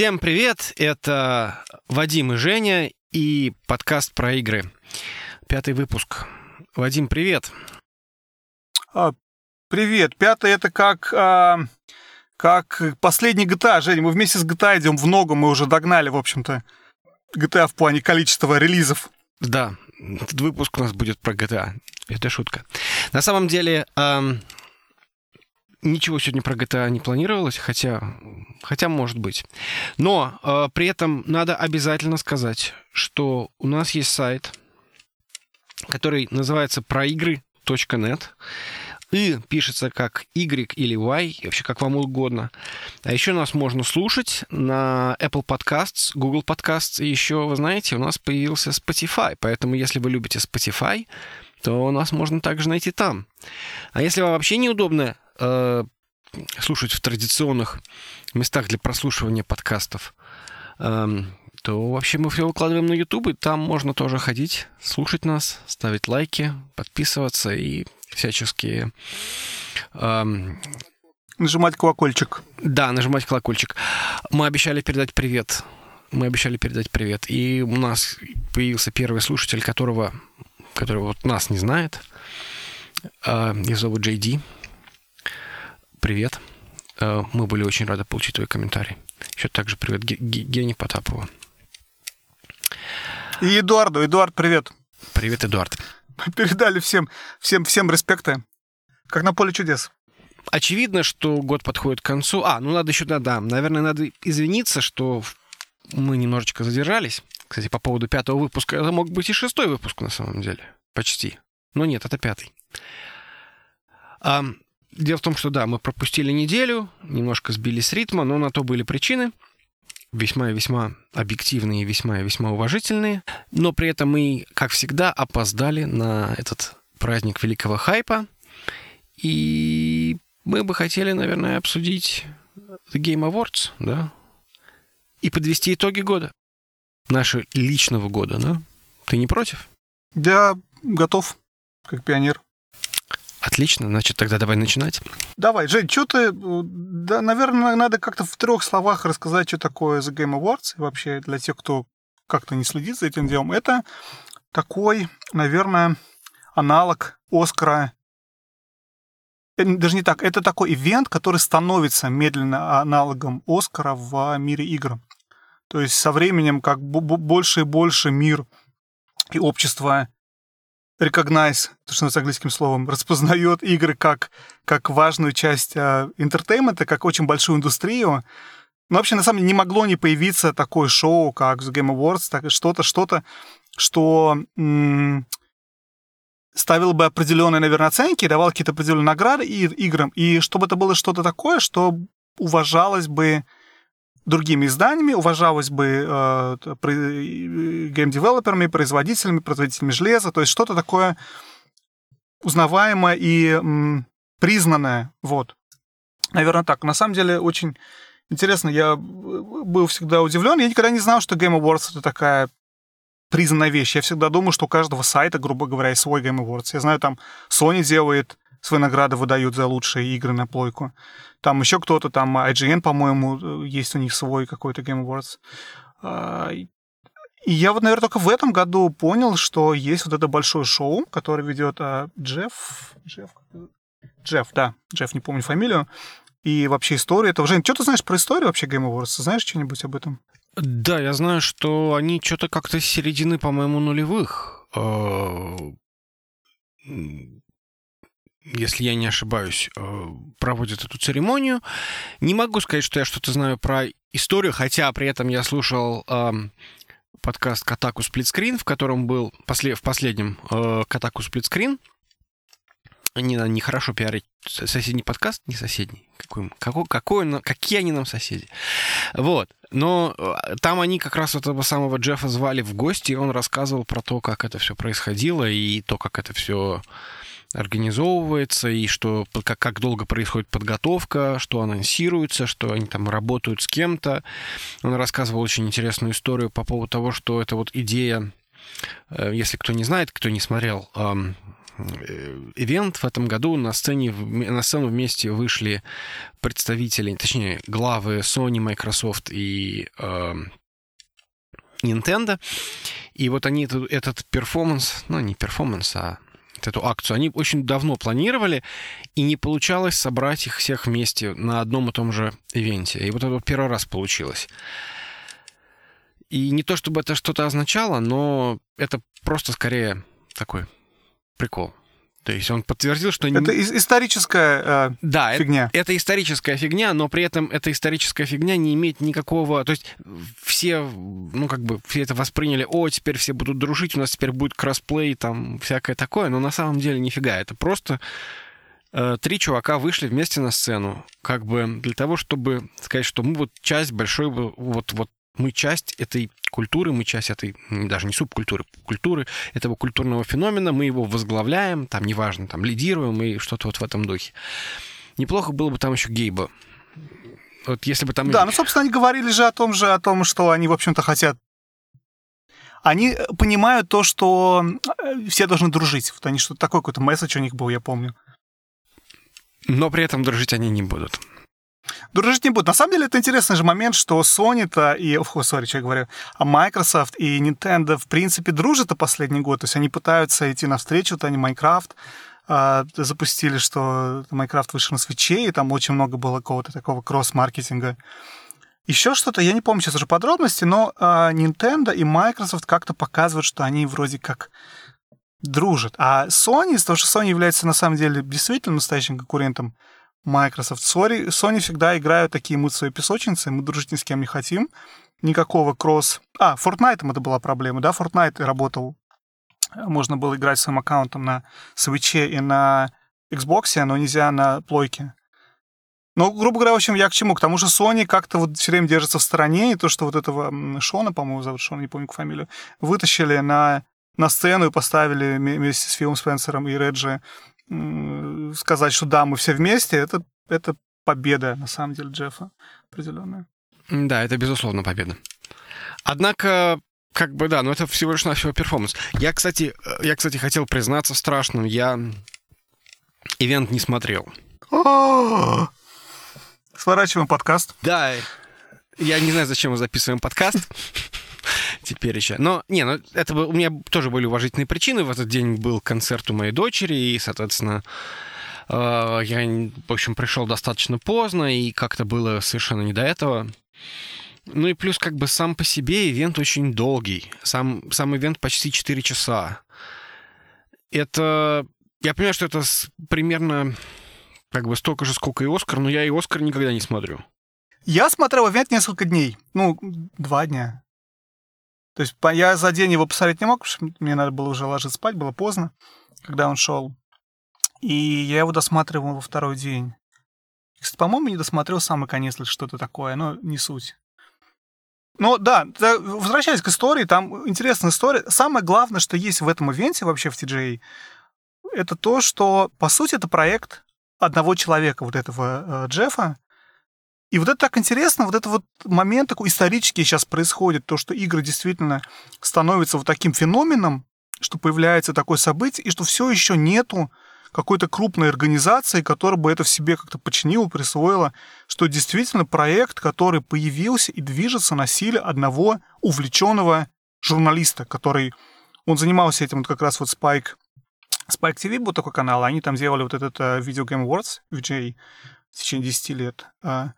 Всем привет! Это Вадим и Женя и подкаст про игры. Пятый выпуск. Вадим, привет! А, привет! Пятый это как... А, как последний GTA, Женя. Мы вместе с GTA идем в ногу, мы уже догнали, в общем-то, GTA в плане количества релизов. Да, этот выпуск у нас будет про GTA. Это шутка. На самом деле, эм, ничего сегодня про GTA не планировалось, хотя, хотя может быть. Но э, при этом надо обязательно сказать, что у нас есть сайт, который называется проигры.нет и пишется как Y или Y, вообще как вам угодно. А еще нас можно слушать на Apple Podcasts, Google Podcasts, и еще, вы знаете, у нас появился Spotify, поэтому если вы любите Spotify, то нас можно также найти там. А если вам вообще неудобно э, слушать в традиционных местах для прослушивания подкастов, э, то вообще мы все выкладываем на YouTube, и там можно тоже ходить, слушать нас, ставить лайки, подписываться и всяческие... Эм... Нажимать колокольчик. Да, нажимать колокольчик. Мы обещали передать привет. Мы обещали передать привет. И у нас появился первый слушатель, которого, который вот нас не знает. Э, его зовут Джей Ди. Привет. Э, мы были очень рады получить твой комментарий. Еще также привет Гене Потапову. И Эдуарду. Эдуард, привет. Привет, Эдуард. передали всем, всем, всем респекты. Как на поле чудес. Очевидно, что год подходит к концу. А, ну надо еще, да, да, наверное, надо извиниться, что мы немножечко задержались. Кстати, по поводу пятого выпуска, это мог быть и шестой выпуск на самом деле. Почти. Но нет, это пятый. Дело в том, что да, мы пропустили неделю, немножко сбились с ритма, но на то были причины – весьма и весьма объективные, весьма и весьма уважительные, но при этом мы, как всегда, опоздали на этот праздник великого хайпа, и мы бы хотели, наверное, обсудить The Game Awards, да, и подвести итоги года, нашего личного года, да? Ты не против? Я готов, как пионер. Отлично, значит, тогда давай начинать. Давай, Жень, что ты... Да, наверное, надо как-то в трех словах рассказать, что такое The Game Awards, вообще для тех, кто как-то не следит за этим делом. Это такой, наверное, аналог Оскара. Э, даже не так, это такой ивент, который становится медленно аналогом Оскара в мире игр. То есть со временем как больше и больше мир и общество recognize, то, что называется английским словом, распознает игры как, как важную часть э, entertainment а, как очень большую индустрию. Но вообще, на самом деле, не могло не появиться такое шоу, как The Game Awards, так, что-то, что-то, что м- ставило бы определенные, наверное, оценки, давал какие-то определенные награды и, играм, и чтобы это было что-то такое, что уважалось бы другими изданиями, уважалось бы э, game developer ами, производителями, производителями железа, то есть что-то такое узнаваемое и м, признанное. Вот. Наверное, так. На самом деле, очень интересно. Я был всегда удивлен. Я никогда не знал, что Game Awards это такая признанная вещь. Я всегда думаю, что у каждого сайта, грубо говоря, есть свой Game Awards. Я знаю, там Sony делает свои награды выдают за лучшие игры на плойку. Там еще кто-то, там IGN, по-моему, есть у них свой какой-то Game Awards. А, и я вот, наверное, только в этом году понял, что есть вот это большое шоу, которое ведет а, Джефф... Джефф... Джефф, да, Джефф, не помню фамилию. И вообще история этого. Жень, что ты знаешь про историю вообще Game Awards? Знаешь что-нибудь об этом? Да, я знаю, что они что-то как-то с середины, по-моему, нулевых а, если я не ошибаюсь, э, проводят эту церемонию. Не могу сказать, что я что-то знаю про историю, хотя при этом я слушал э, подкаст Катаку Сплитскрин, в котором был после, в последнем э, Катаку Сплитскрин. Не надо нехорошо пиарить соседний подкаст, не соседний. Какой, какой, какой, какие они нам соседи? Вот. Но э, там они как раз этого самого Джеффа звали в гости, и он рассказывал про то, как это все происходило, и то, как это все организовывается, и что как, как долго происходит подготовка, что анонсируется, что они там работают с кем-то. Он рассказывал очень интересную историю по поводу того, что это вот идея э, если кто не знает, кто не смотрел эм, ивент в этом году на сцене на сцену вместе вышли представители, точнее главы Sony, Microsoft и э, Nintendo. И вот они этот, этот перформанс, ну не перформанс, а эту акцию, они очень давно планировали, и не получалось собрать их всех вместе на одном и том же ивенте. И вот это вот первый раз получилось. И не то чтобы это что-то означало, но это просто скорее такой прикол. То есть он подтвердил, что... Это историческая э, да, фигня. Это, это историческая фигня, но при этом эта историческая фигня не имеет никакого... То есть все, ну, как бы, все это восприняли, о, теперь все будут дружить, у нас теперь будет кроссплей, там, всякое такое, но на самом деле нифига. Это просто э, три чувака вышли вместе на сцену, как бы для того, чтобы сказать, что мы вот часть большой, вот, вот мы часть этой культуры, мы часть этой, даже не субкультуры, культуры, этого культурного феномена, мы его возглавляем, там, неважно, там, лидируем и что-то вот в этом духе. Неплохо было бы там еще Гейба. Вот если бы там... Да, ну, собственно, они говорили же о том же, о том, что они, в общем-то, хотят они понимают то, что э, все должны дружить. Вот они что-то такое, какой-то месседж у них был, я помню. Но при этом дружить они не будут. Дружить не будут. На самом деле, это интересный же момент, что Sony-то и, о, sorry, что я говорю, а Microsoft и Nintendo, в принципе, дружат-то последний год. То есть они пытаются идти навстречу, вот они Minecraft э, запустили, что Minecraft вышел на свече, и там очень много было какого-то такого кросс-маркетинга. Еще что-то, я не помню сейчас уже подробности, но э, Nintendo и Microsoft как-то показывают, что они вроде как дружат. А Sony, из того, что Sony является на самом деле действительно настоящим конкурентом Microsoft. Sony, Sony всегда играют такие мы свои песочницы, мы дружить ни с кем не хотим. Никакого кросс... А, Fortnite это была проблема, да? Fortnite работал. Можно было играть своим аккаунтом на Switch и на Xbox, но нельзя на плойке. Ну, грубо говоря, в общем, я к чему? К тому же Sony как-то вот все время держится в стороне, и то, что вот этого Шона, по-моему, зовут Шона, не помню фамилию, вытащили на, на сцену и поставили вместе с Филом Спенсером и Реджи сказать, что да, мы все вместе, это, это победа, на самом деле, Джеффа определенная. Да, это безусловно победа. Однако, как бы да, но это всего лишь навсего перформанс. Я, кстати, э, я, кстати, хотел признаться страшным, я ивент не смотрел. Сворачиваем подкаст. Да, я не знаю, зачем мы записываем подкаст теперь еще. Но, не, ну, это у меня тоже были уважительные причины. В этот день был концерт у моей дочери, и, соответственно, э, я, в общем, пришел достаточно поздно, и как-то было совершенно не до этого. Ну и плюс как бы сам по себе ивент очень долгий. Сам, сам ивент почти 4 часа. Это... Я понимаю, что это примерно как бы столько же, сколько и Оскар, но я и Оскар никогда не смотрю. Я смотрел ивент несколько дней. Ну, два дня. То есть я за день его посмотреть не мог, потому что мне надо было уже ложиться спать, было поздно, когда он шел. И я его досматривал во второй день. По-моему, не досмотрел самый конец или что-то такое, но не суть. Ну да, возвращаясь к истории, там интересная история. Самое главное, что есть в этом ивенте вообще в TJ, это то, что, по сути, это проект одного человека, вот этого э, Джеффа, и вот это так интересно, вот этот вот момент такой исторический сейчас происходит, то, что игры действительно становятся вот таким феноменом, что появляется такое событие, и что все еще нету какой-то крупной организации, которая бы это в себе как-то починила, присвоила, что действительно проект, который появился и движется на силе одного увлеченного журналиста, который... Он занимался этим вот как раз вот Spike... Spike TV был такой канал, они там делали вот этот uh, Video Game Awards, VJ, в течение 10 лет. Uh,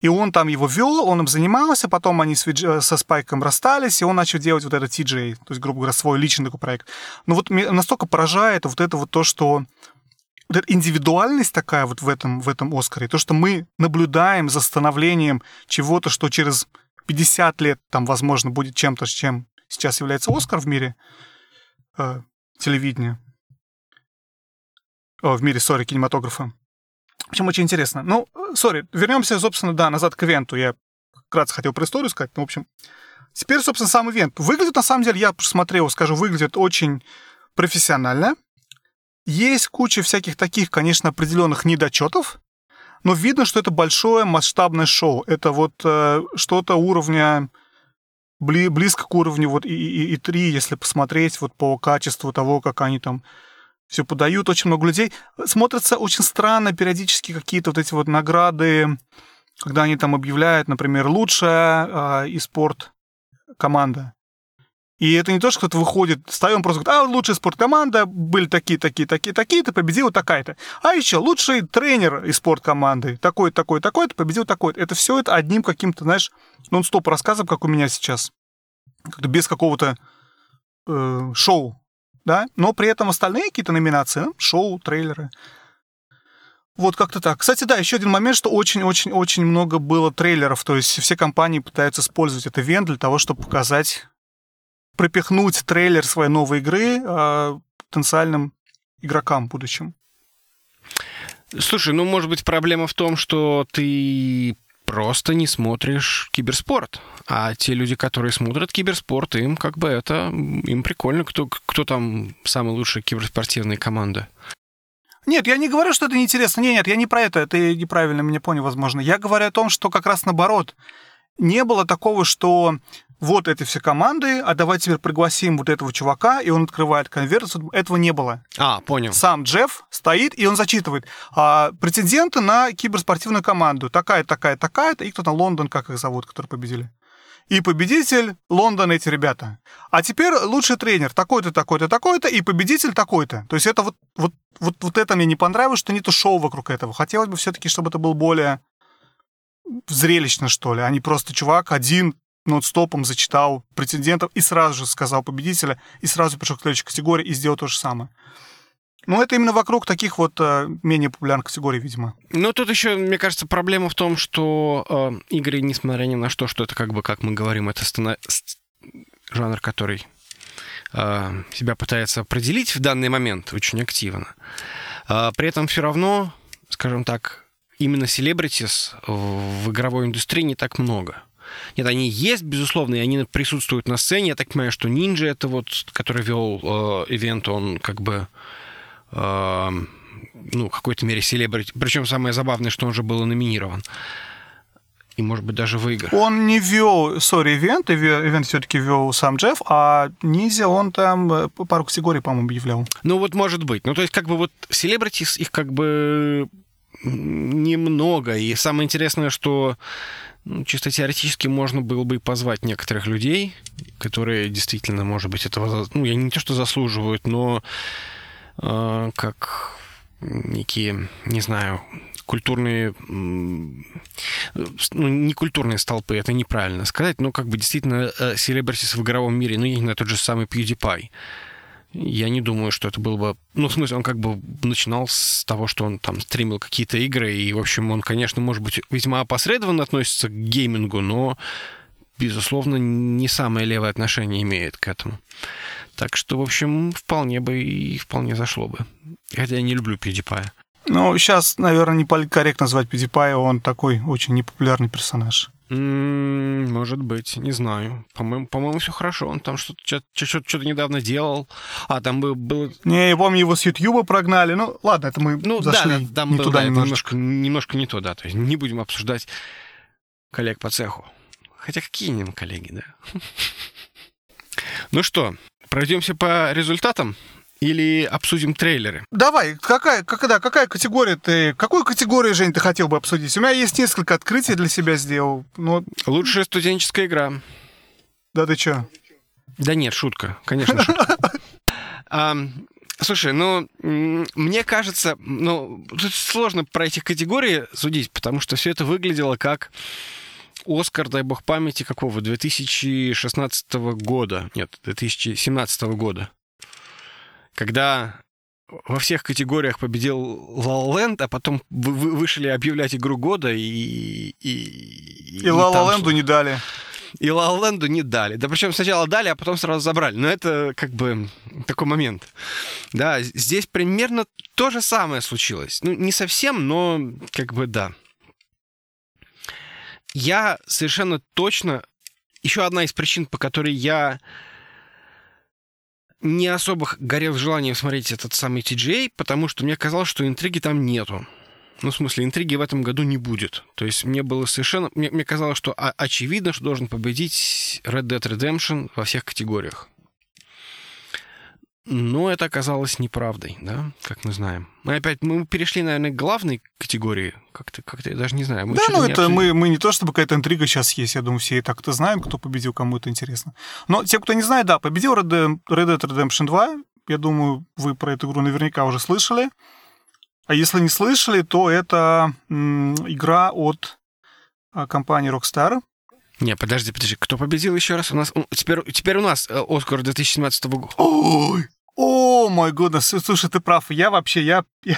и он там его вел, он им занимался, потом они с, э, со Спайком расстались, и он начал делать вот этот TJ, то есть, грубо говоря, свой личный такой проект. Но вот меня настолько поражает вот это вот то, что вот эта индивидуальность такая вот в этом, в этом Оскаре, то, что мы наблюдаем за становлением чего-то, что через 50 лет там, возможно, будет чем-то, чем сейчас является Оскар в мире э, телевидения, о, в мире, сори, кинематографа. В общем, очень интересно. Ну, сори, вернемся, собственно, да, назад к ивенту. Я вкратце хотел про историю сказать, но, в общем, теперь, собственно, сам ивент. Выглядит, на самом деле, я смотрел, скажу, выглядит очень профессионально. Есть куча всяких таких, конечно, определенных недочетов, но видно, что это большое масштабное шоу. Это вот э, что-то уровня бли, близко к уровню вот и, и, и 3, если посмотреть вот по качеству того, как они там все подают, очень много людей. Смотрится очень странно периодически какие-то вот эти вот награды, когда они там объявляют, например, лучшая э, и спорт команда. И это не то, что кто-то выходит, ставим просто говорит, а, лучшая спорткоманда, были такие, такие, такие, такие-то, победила такая-то. А еще лучший тренер из спорткоманды, такой, такой, такой-то, победил такой-то. Это все это одним каким-то, знаешь, нон-стоп рассказом, как у меня сейчас. Как-то без какого-то э, шоу, да, но при этом остальные какие-то номинации, ну, шоу, трейлеры. Вот как-то так. Кстати, да, еще один момент, что очень-очень-очень много было трейлеров, то есть все компании пытаются использовать этот ивент для того, чтобы показать пропихнуть трейлер своей новой игры э, потенциальным игрокам будущим. Слушай, ну, может быть, проблема в том, что ты просто не смотришь киберспорт. А те люди, которые смотрят киберспорт, им как бы это, им прикольно, кто, кто там самая лучшая киберспортивная команда. Нет, я не говорю, что это неинтересно. Нет, нет, я не про это. Ты неправильно меня понял, возможно. Я говорю о том, что как раз наоборот. Не было такого, что вот эти все команды, а давайте теперь пригласим вот этого чувака, и он открывает конверт. Этого не было. А, понял. Сам Джефф стоит, и он зачитывает. А, претенденты на киберспортивную команду. Такая, такая, такая-то, и кто-то Лондон, как их зовут, которые победили. И победитель Лондон эти ребята. А теперь лучший тренер такой-то, такой-то, такой-то, и победитель такой-то. То есть это вот, вот, вот, вот это мне не понравилось, что нету шоу вокруг этого. Хотелось бы все-таки, чтобы это был более зрелищно, что ли, а не просто чувак один нон-стопом зачитал претендентов и сразу же сказал победителя, и сразу пришел к следующей категории и сделал то же самое. Ну, это именно вокруг таких вот э, менее популярных категорий, видимо. Ну, тут еще, мне кажется, проблема в том, что э, игры, несмотря ни на что, что это как бы, как мы говорим, это стана... жанр, который э, себя пытается определить в данный момент очень активно. Э, при этом все равно, скажем так, именно селебритис в игровой индустрии не так много. Нет, они есть, безусловно, и они присутствуют на сцене. Я так понимаю, что Нинджа, это вот, который вел э, ивент, он как бы э, ну, в какой-то мере селебрити. Причем самое забавное, что он же был номинирован. И, может быть, даже выиграл. Он не вел, сори, ивент, ивент все-таки вел сам Джефф, а Ниндзя, он там э, пару категорий, по-моему, объявлял. Ну, вот может быть. Ну, то есть, как бы вот селебритис, их как бы немного. И самое интересное, что чисто теоретически можно было бы позвать некоторых людей, которые действительно, может быть, этого, ну, я не то, что заслуживают, но э, как некие, не знаю, культурные, ну, не культурные столпы, это неправильно сказать, но как бы действительно селебритис в игровом мире, ну, я не знаю, тот же самый PewDiePie, я не думаю, что это было бы... Ну, в смысле, он как бы начинал с того, что он там стримил какие-то игры, и, в общем, он, конечно, может быть, весьма опосредованно относится к геймингу, но, безусловно, не самое левое отношение имеет к этому. Так что, в общем, вполне бы и вполне зашло бы. Хотя я не люблю PewDiePie. Ну, сейчас, наверное, не политкорректно назвать PewDiePie, он такой очень непопулярный персонаж. Может быть, не знаю. По-моему, по-моему, все хорошо. Он там что-то, что-то, недавно делал. А, там был... был... Не, я помню, его с Ютьюба прогнали. Ну, ладно, это мы ну, зашли да, там не был, туда да, немножко. немножко. не то, да. То есть не будем обсуждать коллег по цеху. Хотя какие они коллеги, да? Ну что, пройдемся по результатам? Или обсудим трейлеры? Давай, какая, как, да, какая категория ты, какую категорию, Жень, ты хотел бы обсудить? У меня есть несколько открытий для себя сделал. Но... Лучшая студенческая игра. Да ты чё? Да нет, шутка, конечно, шутка. Слушай, ну, мне кажется, ну, тут сложно про эти категории судить, потому что все это выглядело как Оскар, дай бог памяти, какого? 2016 года. Нет, 2017 года когда во всех категориях победил La La а потом вы вышли объявлять игру года и... И, и, и La La Land не дали. И La La не дали. Да причем сначала дали, а потом сразу забрали. Но это как бы такой момент. Да, здесь примерно то же самое случилось. Ну, не совсем, но как бы да. Я совершенно точно... Еще одна из причин, по которой я не особо горел желанием смотреть этот самый TGA, потому что мне казалось, что интриги там нету. Ну, в смысле, интриги в этом году не будет. То есть мне было совершенно... Мне, мне казалось, что очевидно, что должен победить Red Dead Redemption во всех категориях. Но это оказалось неправдой, да, как мы знаем. Мы опять мы перешли, наверное, к главной категории. Как-то, как-то я даже не знаю. Мы да, ну это мы, мы не то, чтобы какая-то интрига сейчас есть. Я думаю, все и так-то знаем, кто победил, кому это интересно. Но те, кто не знает, да, победил Red Dead, Red Dead Redemption 2. Я думаю, вы про эту игру наверняка уже слышали. А если не слышали, то это игра от а, компании Rockstar. Не, подожди, подожди. Кто победил еще раз? У нас теперь, теперь у нас э, Оскар 2017 года. Ой, о, мой гуднес, слушай, ты прав. Я вообще, я...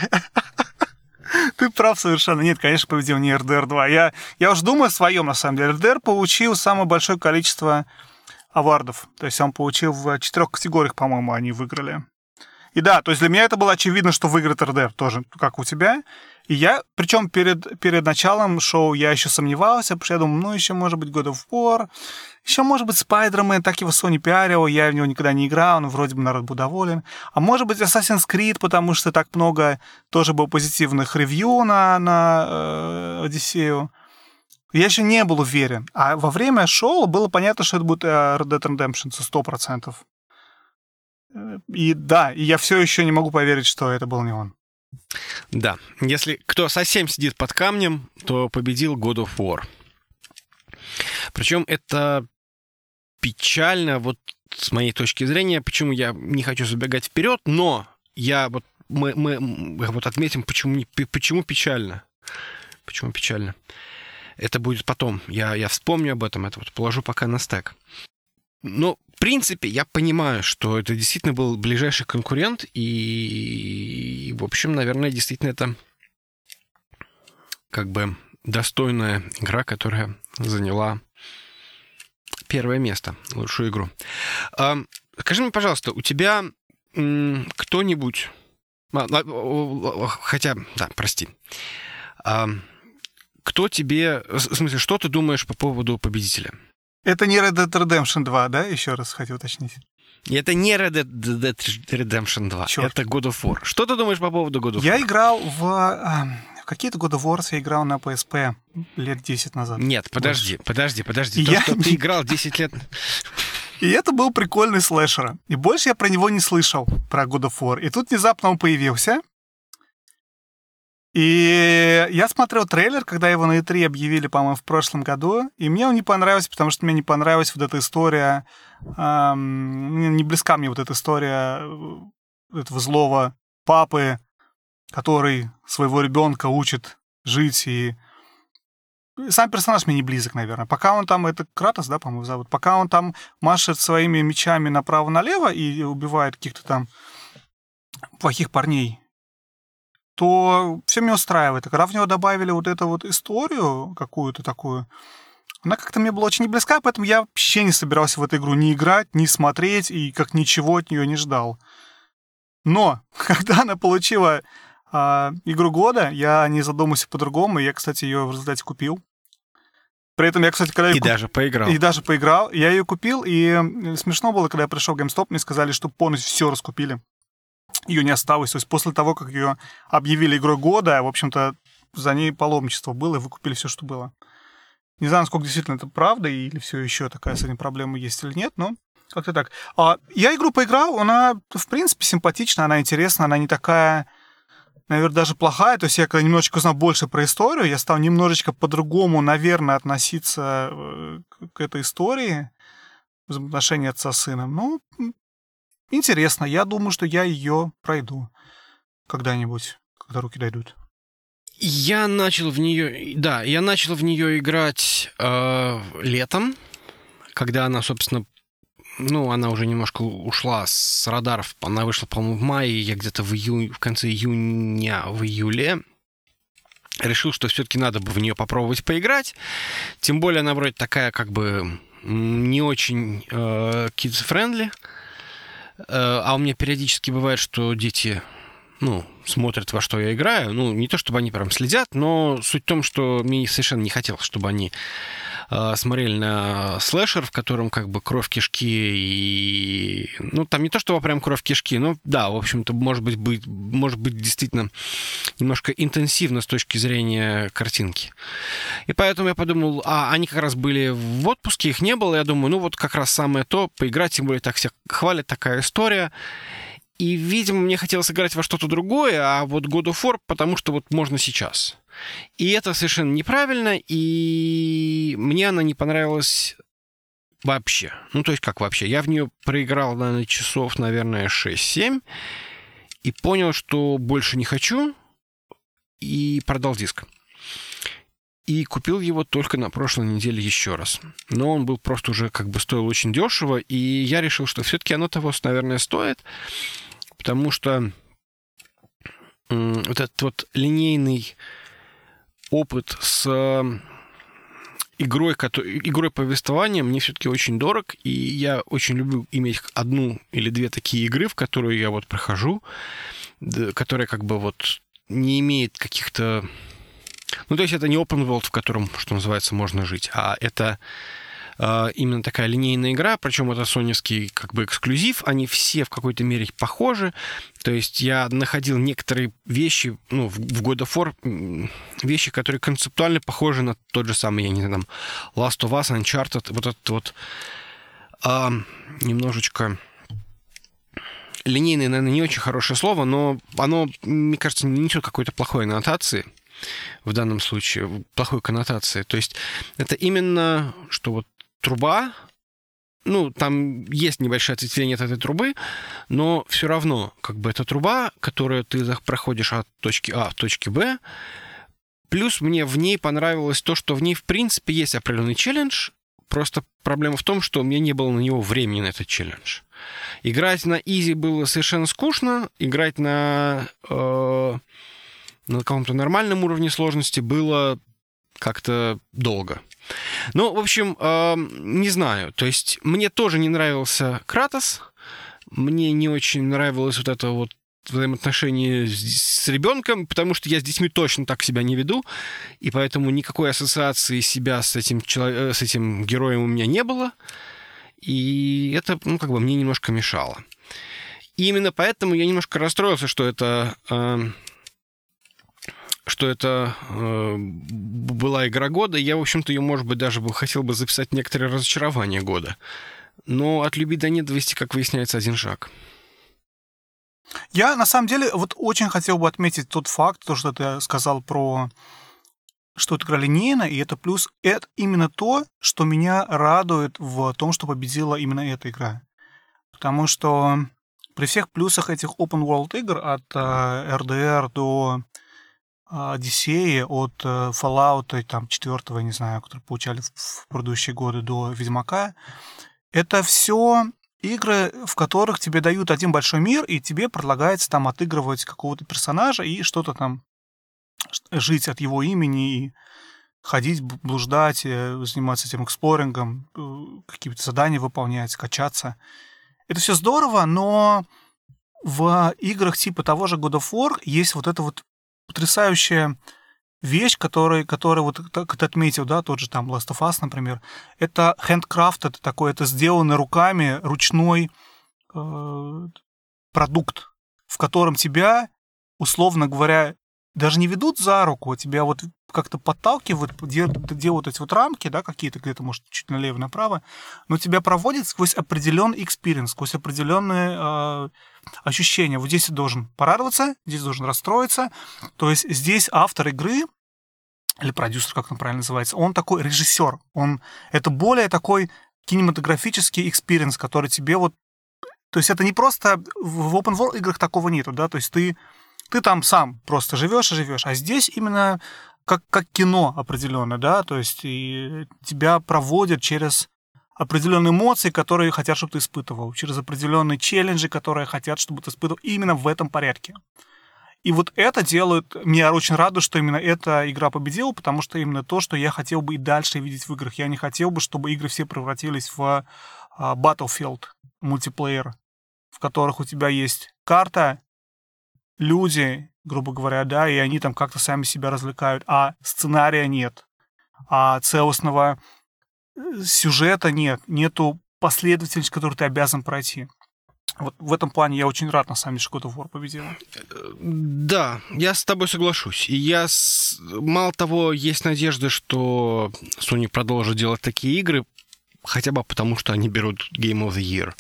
Ты прав совершенно. Нет, конечно, победил не РДР 2. Я, я уже думаю о своем, на самом деле. РДР получил самое большое количество авардов. То есть он получил в четырех категориях, по-моему, они выиграли. И да, то есть для меня это было очевидно, что выиграет РДР тоже, как у тебя. И я, причем перед, перед началом шоу я еще сомневался, потому что я думал, ну, еще может быть God of War, еще может быть Spider-Man, так его Sony пиарил, я в него никогда не играл, но вроде бы народ был доволен. А может быть Assassin's Creed, потому что так много тоже было позитивных ревью на, на э, Одиссею. Я еще не был уверен. А во время шоу было понятно, что это будет э, Red Dead Redemption 100%. И да, и я все еще не могу поверить, что это был не он. Да, если кто совсем сидит под камнем, то победил God of War. Причем это печально, вот с моей точки зрения, почему я не хочу забегать вперед, но я вот мы, мы вот отметим, почему, почему печально. Почему печально. Это будет потом. Я, я вспомню об этом, это вот положу пока на стек. Но, принципе, я понимаю, что это действительно был ближайший конкурент, и, в общем, наверное, действительно это как бы достойная игра, которая заняла первое место, лучшую игру. А, скажи мне, пожалуйста, у тебя кто-нибудь... Хотя, да, прости. А, кто тебе... В смысле, что ты думаешь по поводу победителя? Это не Red Dead Redemption 2, да? Еще раз хотел уточнить. Это не Red Dead Redemption 2, Черт. это God of War. Что ты думаешь по поводу God of War? Я играл в... А, в какие-то God of War я играл на PSP лет 10 назад. Нет, подожди, больше. подожди, подожди. То, я... что ты играл 10 лет... И это был прикольный слэшер. И больше я про него не слышал, про God of War. И тут внезапно он появился. И я смотрел трейлер, когда его на E3 объявили, по-моему, в прошлом году, и мне он не понравился, потому что мне не понравилась вот эта история, эм, не близка мне вот эта история э, этого злого папы, который своего ребенка учит жить и сам персонаж мне не близок, наверное. Пока он там, это Кратос, да, по-моему, зовут, пока он там машет своими мечами направо-налево и убивает каких-то там плохих парней, то все меня устраивает. А когда в него добавили вот эту вот историю какую-то такую, она как-то мне была очень близка, поэтому я вообще не собирался в эту игру ни играть, ни смотреть, и как ничего от нее не ждал. Но, когда она получила а, игру года, я не задумался по-другому, и я, кстати, ее в результате купил. При этом я, кстати, когда... И куп... даже поиграл. И даже поиграл. Я ее купил, и смешно было, когда я пришел в GameStop, мне сказали, что полностью все раскупили ее не осталось. То есть после того, как ее объявили игрой года, в общем-то, за ней паломничество было, и выкупили все, что было. Не знаю, насколько действительно это правда, или все еще такая с этим проблема есть или нет, но как-то так. А, я игру поиграл, она, в принципе, симпатична, она интересна, она не такая, наверное, даже плохая. То есть я когда немножечко узнал больше про историю, я стал немножечко по-другому, наверное, относиться э, к этой истории взаимоотношения отца с сыном. Ну, Интересно, я думаю, что я ее пройду когда-нибудь, когда руки дойдут. Я начал в нее, да, я начал в нее играть э, летом, когда она, собственно, ну, она уже немножко ушла с радаров. Она вышла, по-моему, в мае, я где-то в, июне, в конце июня, в июле решил, что все-таки надо бы в нее попробовать поиграть. Тем более она вроде такая, как бы, не очень э, kids-friendly. А у меня периодически бывает, что дети ну, смотрят, во что я играю. Ну, не то, чтобы они прям следят, но суть в том, что мне совершенно не хотелось, чтобы они э, смотрели на слэшер, в котором как бы кровь кишки и... Ну, там не то, что прям кровь кишки, но да, в общем-то, может быть, быть, может быть действительно немножко интенсивно с точки зрения картинки. И поэтому я подумал, а они как раз были в отпуске, их не было, я думаю, ну вот как раз самое то, поиграть, тем более так всех хвалят, такая история. И, видимо, мне хотелось играть во что-то другое, а вот God of War, потому что вот можно сейчас. И это совершенно неправильно, и мне она не понравилась вообще. Ну, то есть как вообще? Я в нее проиграл, наверное, часов, наверное, 6-7, и понял, что больше не хочу, и продал диск. И купил его только на прошлой неделе еще раз. Но он был просто уже как бы стоил очень дешево, и я решил, что все-таки оно того, наверное, стоит потому что вот этот вот линейный опыт с игрой, игрой повествования мне все-таки очень дорог, и я очень люблю иметь одну или две такие игры, в которые я вот прохожу, которая как бы вот не имеет каких-то... Ну, то есть это не open world, в котором, что называется, можно жить, а это именно такая линейная игра, причем это соневский как бы эксклюзив, они все в какой-то мере похожи, то есть я находил некоторые вещи, ну, в God of War, вещи, которые концептуально похожи на тот же самый, я не знаю, там, Last of Us, Uncharted, вот этот вот а, немножечко линейное, наверное, не очень хорошее слово, но оно, мне кажется, не несет какой-то плохой аннотации в данном случае, плохой коннотации. То есть это именно, что вот труба, ну, там есть небольшое ответвление от этой трубы, но все равно, как бы, это труба, которую ты проходишь от точки А в точке Б, плюс мне в ней понравилось то, что в ней, в принципе, есть определенный челлендж, просто проблема в том, что у меня не было на него времени на этот челлендж. Играть на изи было совершенно скучно, играть на, э, на каком-то нормальном уровне сложности было как-то долго. Ну, в общем, не знаю. То есть мне тоже не нравился Кратос. Мне не очень нравилось вот это вот взаимоотношения с, с ребенком, потому что я с детьми точно так себя не веду, и поэтому никакой ассоциации себя с этим, э, с этим героем у меня не было, и это, ну, как бы мне немножко мешало. И именно поэтому я немножко расстроился, что это э, что это э, была игра года. Я, в общем-то, ее, может быть, даже бы хотел бы записать некоторые разочарования года. Но от любви до нет довести, как выясняется, один шаг. Я, на самом деле, вот очень хотел бы отметить тот факт, то, что ты сказал про что это игра линейная, и это плюс. Это именно то, что меня радует в том, что победила именно эта игра. Потому что при всех плюсах этих open world игр от э, RDR до Одиссеи от э, Fallout, там, четвертого, не знаю, который получали в предыдущие годы до Ведьмака, это все игры, в которых тебе дают один большой мир, и тебе предлагается там отыгрывать какого-то персонажа и что-то там жить от его имени и ходить, блуждать, э, заниматься этим эксплорингом, э, какие-то задания выполнять, качаться. Это все здорово, но в играх типа того же God of War есть вот это вот потрясающая вещь, которая, которая вот как ты отметил, да, тот же там Last of Us, например, это handcraft, это такой, это сделанный руками ручной э, продукт, в котором тебя, условно говоря, даже не ведут за руку, а тебя вот как-то подталкивают, делают эти вот рамки, да, какие-то где-то, может, чуть налево-направо, но тебя проводят сквозь определенный experience, сквозь определенные э, ощущения. Вот здесь ты должен порадоваться, здесь должен расстроиться. То есть здесь автор игры, или продюсер, как он правильно называется, он такой режиссер. Он, это более такой кинематографический experience, который тебе вот... То есть это не просто... В open world играх такого нету, да, то есть ты, ты там сам просто живешь и живешь, а здесь именно как, как кино определенно, да, то есть и тебя проводят через определенные эмоции, которые хотят, чтобы ты испытывал, через определенные челленджи, которые хотят, чтобы ты испытывал именно в этом порядке. И вот это делает... Меня очень радует, что именно эта игра победила, потому что именно то, что я хотел бы и дальше видеть в играх. Я не хотел бы, чтобы игры все превратились в uh, Battlefield мультиплеер, в которых у тебя есть карта, люди, грубо говоря, да, и они там как-то сами себя развлекают, а сценария нет, а целостного сюжета нет, нету последовательности, которую ты обязан пройти. Вот в этом плане я очень рад, на самом деле, что God of War победила. Да, я с тобой соглашусь. И я, с... мало того, есть надежда, что Sony продолжит делать такие игры, хотя бы потому, что они берут Game of the Year.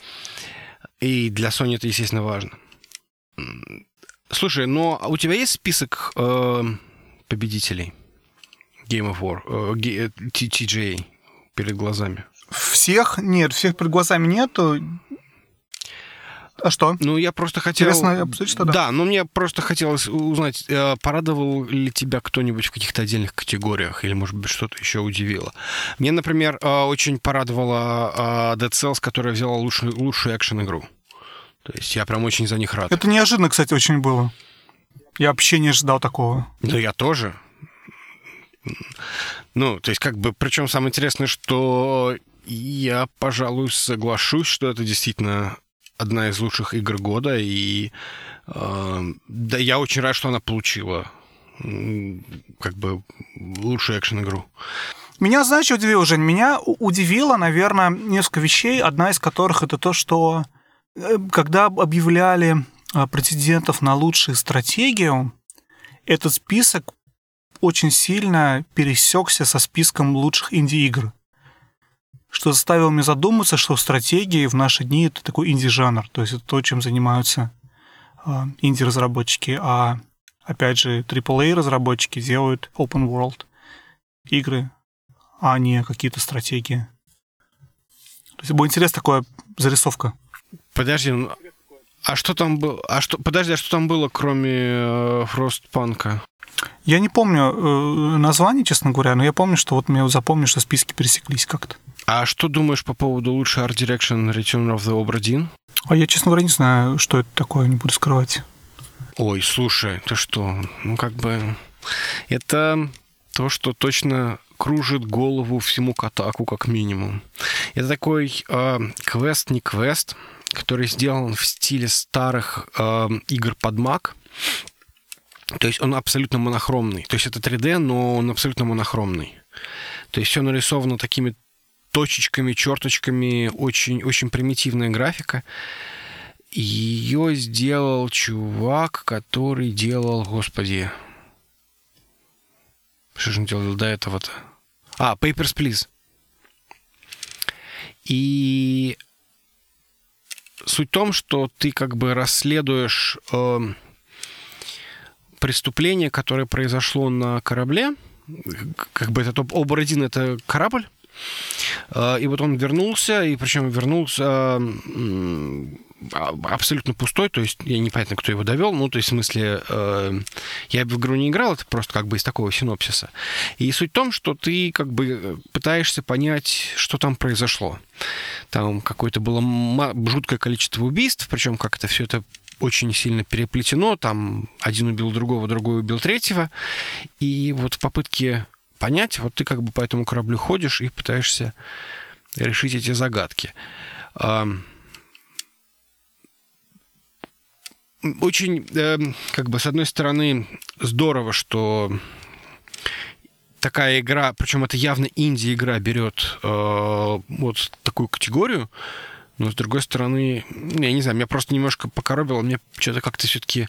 И для Sony это, естественно, важно. Слушай, но у тебя есть список э, победителей Game of War, э, TGA перед глазами? Всех? Нет, всех перед глазами нету. А что? Ну, я просто хотел... Интересно обсудить что Да, но мне просто хотелось узнать, э, порадовал ли тебя кто-нибудь в каких-то отдельных категориях, или, может быть, что-то еще удивило. Мне, например, э, очень порадовала э, Dead Cells, которая взяла лучшую, лучшую экшен-игру. То есть я прям очень за них рад. Это неожиданно, кстати, очень было. Я вообще не ожидал такого. Да я тоже. Ну, то есть как бы, причем самое интересное, что я, пожалуй, соглашусь, что это действительно одна из лучших игр года, и э, да, я очень рад, что она получила как бы лучшую экшен-игру. Меня, знаешь, удивило, Жень? Меня удивило, наверное, несколько вещей, одна из которых это то, что когда объявляли э, претендентов на лучшую стратегию, этот список очень сильно пересекся со списком лучших инди-игр что заставило меня задуматься, что стратегии в наши дни это такой инди-жанр, то есть это то, чем занимаются э, инди-разработчики, а опять же AAA-разработчики делают open world игры, а не какие-то стратегии. То есть будет интересна такая зарисовка. Подожди, ну, а что там было? А что? Подожди, а что там было, кроме э, Frostpunk? Я не помню э, название, честно говоря, но я помню, что вот мне вот запомню, что списки пересеклись как-то. А что думаешь по поводу лучшей Art Direction Return of the Obra Dinn? А я, честно говоря, не знаю, что это такое, не буду скрывать. Ой, слушай, ты что? Ну, как бы... Это то, что точно кружит голову всему Катаку, как минимум. Это такой э, квест, не квест, который сделан в стиле старых э, игр под Mac. То есть он абсолютно монохромный. То есть это 3D, но он абсолютно монохромный. То есть все нарисовано такими точечками, черточками, очень, очень примитивная графика. Ее сделал чувак, который делал, господи, что же он делал до этого-то? А, Papers, Please. И суть в том, что ты как бы расследуешь э, преступление, которое произошло на корабле. Как бы это Обр-1 это корабль, Э, и вот он вернулся, и причем вернулся а, абсолютно пустой, то есть я непонятно, кто его довел, ну, то есть в смысле, э, я в игру не играл, это просто как бы из такого синопсиса. И суть в том, что ты как бы пытаешься понять, что там произошло. Там какое-то было жуткое количество убийств, причем как это все это очень сильно переплетено, там один убил другого, другой убил третьего, и вот в попытке понять, вот ты как бы по этому кораблю ходишь и пытаешься решить эти загадки. Очень, эм, как бы, с одной стороны, здорово, что такая игра, причем это явно инди-игра берет э, вот такую категорию, но с другой стороны, я не знаю, меня просто немножко покоробило, мне что-то как-то все-таки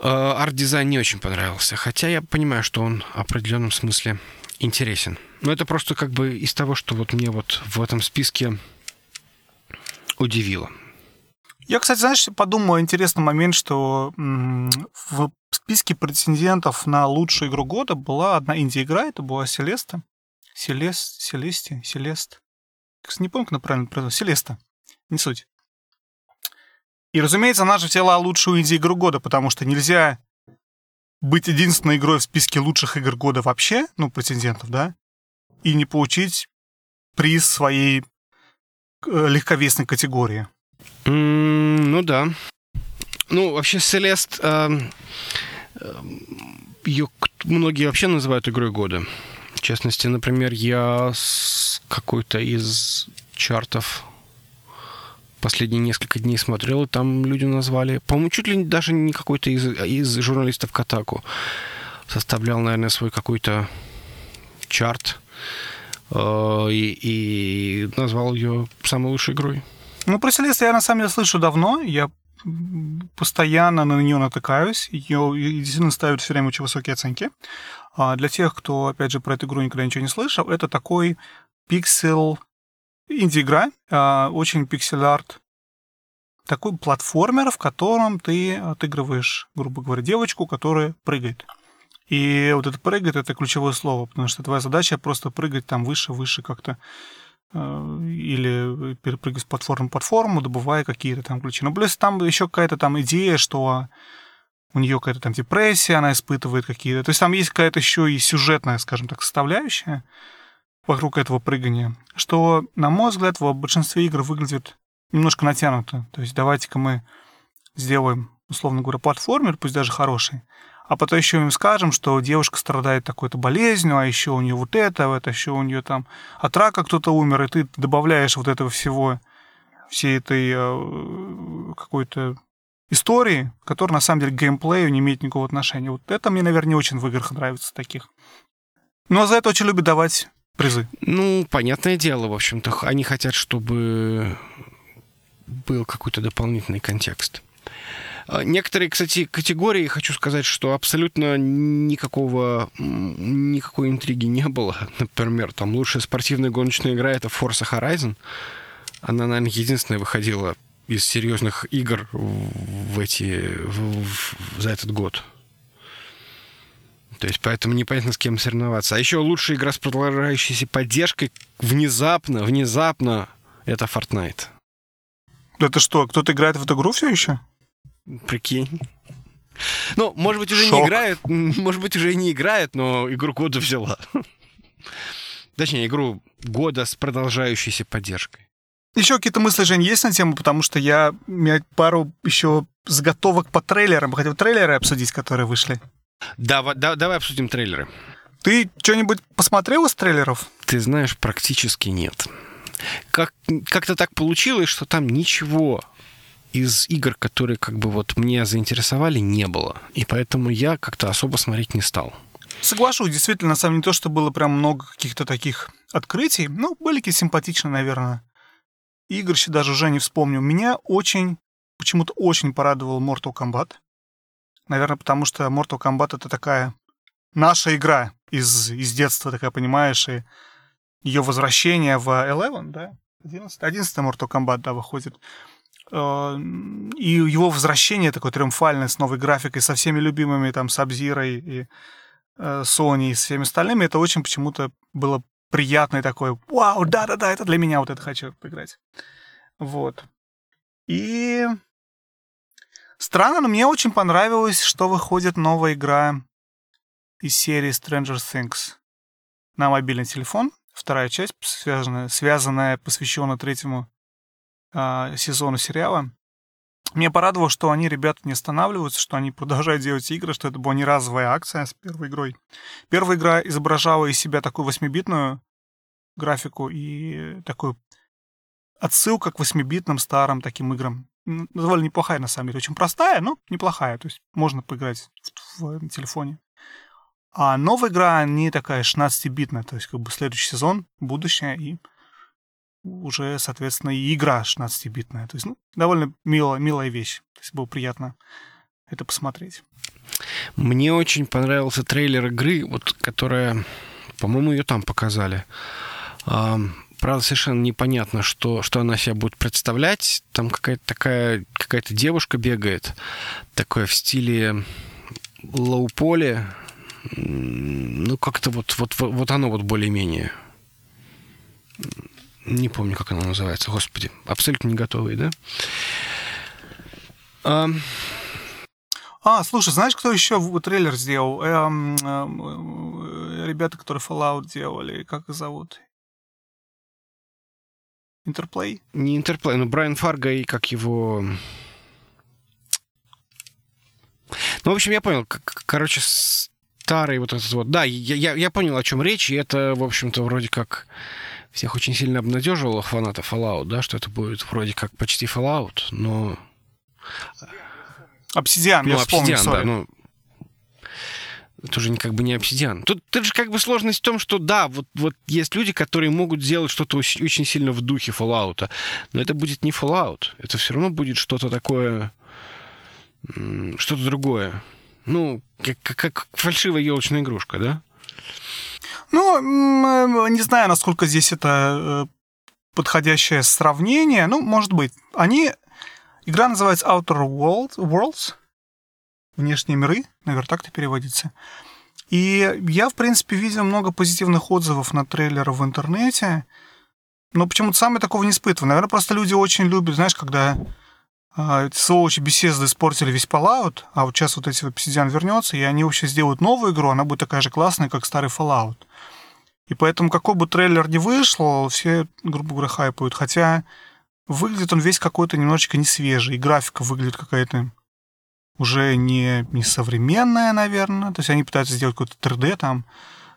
Э, арт-дизайн не очень понравился, хотя я понимаю, что он в определенном смысле интересен. Но это просто как бы из того, что вот мне вот в этом списке удивило. Я, кстати, знаешь, подумал интересный момент, что в списке претендентов на лучшую игру года была одна инди-игра, это была Селеста. Селест, Селесте, Селест. Не помню, как она правильно произносится. Селеста. Не суть. И, разумеется, она же взяла лучшую инди-игру года, потому что нельзя быть единственной игрой в списке лучших игр года вообще, ну, претендентов, да, и не получить приз своей э, легковесной категории. Mm, ну да. Ну, вообще, Селест, э, э, ее многие вообще называют игрой года. В частности, например, я с какой-то из чартов последние несколько дней смотрел, и там люди назвали, по-моему, чуть ли даже не какой-то из, из журналистов Катаку составлял, наверное, свой какой-то чарт э, и, и назвал ее самой лучшей игрой. Ну, про Селесту я на самом деле слышу давно. Я постоянно на нее натыкаюсь. Ее действительно ставят все время очень высокие оценки. А для тех, кто, опять же, про эту игру никогда ничего не слышал, это такой пиксел инди-игра, а, очень пиксель-арт такой платформер, в котором ты отыгрываешь, грубо говоря, девочку, которая прыгает. И вот это прыгает, это ключевое слово, потому что твоя задача просто прыгать там выше, выше как-то или перепрыгивать с платформы платформу, добывая какие-то там ключи. Но плюс там еще какая-то там идея, что у нее какая-то там депрессия, она испытывает какие-то. То есть там есть какая-то еще и сюжетная, скажем так, составляющая вокруг этого прыгания, что, на мой взгляд, в большинстве игр выглядит немножко натянуто. То есть давайте-ка мы сделаем, условно говоря, платформер, пусть даже хороший, а потом еще им скажем, что девушка страдает такой-то болезнью, а еще у нее вот это, это еще у нее там от рака кто-то умер, и ты добавляешь вот этого всего, всей этой э, какой-то истории, которая на самом деле к геймплею не имеет никакого отношения. Вот это мне, наверное, не очень в играх нравится таких. Но за это очень любят давать призы. Ну, понятное дело, в общем-то, они хотят, чтобы был какой-то дополнительный контекст. А, некоторые, кстати, категории, хочу сказать, что абсолютно никакого, никакой интриги не было. Например, там лучшая спортивная гоночная игра — это Forza Horizon. Она, наверное, единственная выходила из серьезных игр в эти, в, в, за этот год. То есть поэтому непонятно, с кем соревноваться. А еще лучшая игра с продолжающейся поддержкой внезапно, внезапно это Fortnite. Это что, кто-то играет в эту игру все еще? Прикинь. Ну, может быть, уже Шок. не играет, может быть, уже и не играет, но игру года взяла. Точнее, игру года с продолжающейся поддержкой. Еще какие-то мысли, Жень, есть на тему? Потому что я... У меня пару еще заготовок по трейлерам. Хотел трейлеры обсудить, которые вышли. Да, да, давай обсудим трейлеры. Ты что-нибудь посмотрел из трейлеров? Ты знаешь, практически нет как, как-то так получилось, что там ничего из игр, которые как бы вот мне заинтересовали, не было. И поэтому я как-то особо смотреть не стал. Соглашусь, действительно, на самом деле не то, что было прям много каких-то таких открытий. Ну, были какие симпатичные, наверное. Игр еще даже уже не вспомню. Меня очень, почему-то очень порадовал Mortal Kombat. Наверное, потому что Mortal Kombat это такая наша игра из, из детства, такая, понимаешь, и ее возвращение в Eleven, да? 11, 11 Mortal Kombat, да, выходит. Э, и его возвращение такое триумфальное с новой графикой, со всеми любимыми там Сабзирой и э, Sony и всеми остальными, это очень почему-то было приятное такое, вау, да-да-да, это для меня, вот это хочу поиграть. Вот. И странно, но мне очень понравилось, что выходит новая игра из серии Stranger Things на мобильный телефон вторая часть, связанная, связанная посвященная третьему э, сезону сериала. Мне порадовало, что они, ребята, не останавливаются, что они продолжают делать игры, что это была не разовая акция с первой игрой. Первая игра изображала из себя такую восьмибитную графику и такую отсылка к восьмибитным старым таким играм. Довольно неплохая, на самом деле. Очень простая, но неплохая. То есть можно поиграть в, в, телефоне. А новая игра не такая 16-битная, то есть как бы следующий сезон, будущее, и уже, соответственно, и игра 16-битная. То есть, ну, довольно мило, милая вещь. То есть было приятно это посмотреть. Мне очень понравился трейлер игры, вот, которая, по-моему, ее там показали. Правда, совершенно непонятно, что, что она себя будет представлять. Там какая-то такая, какая-то девушка бегает, такое в стиле лоу-поли, ну, как-то вот, вот, вот оно вот более-менее. Не помню, как оно называется, господи. Абсолютно не готовые, да? А, а слушай, знаешь, кто еще трейлер сделал? Эм, эм, ребята, которые Fallout делали, как их зовут? Интерплей? Не Интерплей, но Брайан Фарго и как его... Ну, в общем, я понял. Короче, старый вот этот вот. Да, я, я, я понял, о чем речь, и это, в общем-то, вроде как всех очень сильно обнадеживало фанатов Fallout, да, что это будет вроде как почти Fallout, но... Обсидиан, ну, я вспомнил, обсидиан, да, ну... Это уже как бы не обсидиан. Тут, тут же как бы сложность в том, что да, вот, вот есть люди, которые могут сделать что-то очень, очень сильно в духе Fallout, но это будет не Fallout. Это все равно будет что-то такое, что-то другое. Ну, как, как, как фальшивая елочная игрушка, да? Ну, не знаю, насколько здесь это э, подходящее сравнение. Ну, может быть. Они... Игра называется Outer World, Worlds. Внешние миры, наверное, так это переводится. И я, в принципе, видел много позитивных отзывов на трейлеры в интернете. Но почему-то сам я такого не испытываю. Наверное, просто люди очень любят, знаешь, когда а, сволочи беседы испортили весь Fallout, а вот сейчас вот эти вот Obsidian вернется, и они вообще сделают новую игру, она будет такая же классная, как старый Fallout. И поэтому какой бы трейлер ни вышел, все, грубо говоря, хайпают. Хотя выглядит он весь какой-то немножечко не свежий, и графика выглядит какая-то уже не, не современная, наверное. То есть они пытаются сделать какой-то 3D там.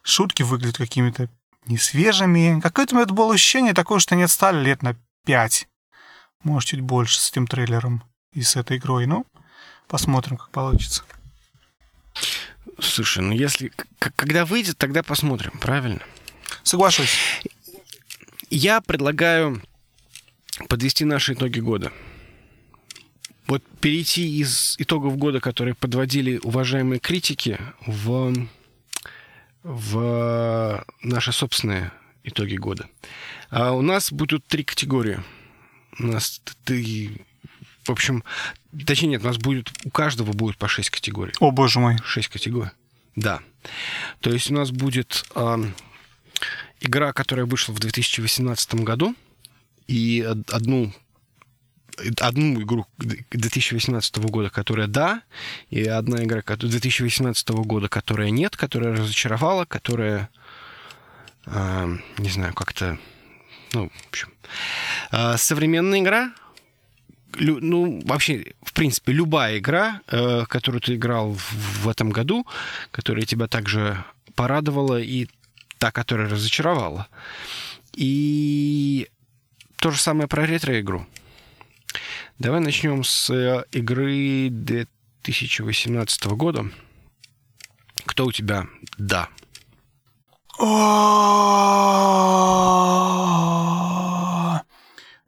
Шутки выглядят какими-то несвежими. Какое-то у меня было ощущение такое, что они отстали лет на 5 может, чуть больше с этим трейлером и с этой игрой. Ну, посмотрим, как получится. Слушай, ну если... Когда выйдет, тогда посмотрим, правильно? Соглашусь. Я предлагаю подвести наши итоги года. Вот перейти из итогов года, которые подводили уважаемые критики, в, в наши собственные итоги года. А у нас будут три категории – нас ты... В общем, точнее нет, у нас будет... У каждого будет по 6 категорий. О, боже мой. 6 категорий. Да. То есть у нас будет э, игра, которая вышла в 2018 году, и одну одну игру 2018 года, которая да, и одна игра 2018 года, которая нет, которая разочаровала, которая, э, не знаю, как-то ну, в общем. А, современная игра, ну, вообще, в принципе, любая игра, э, которую ты играл в этом году, которая тебя также порадовала, и та, которая разочаровала. И то же самое про ретро-игру. Давай начнем с э, игры 2018 года. Кто у тебя? Да.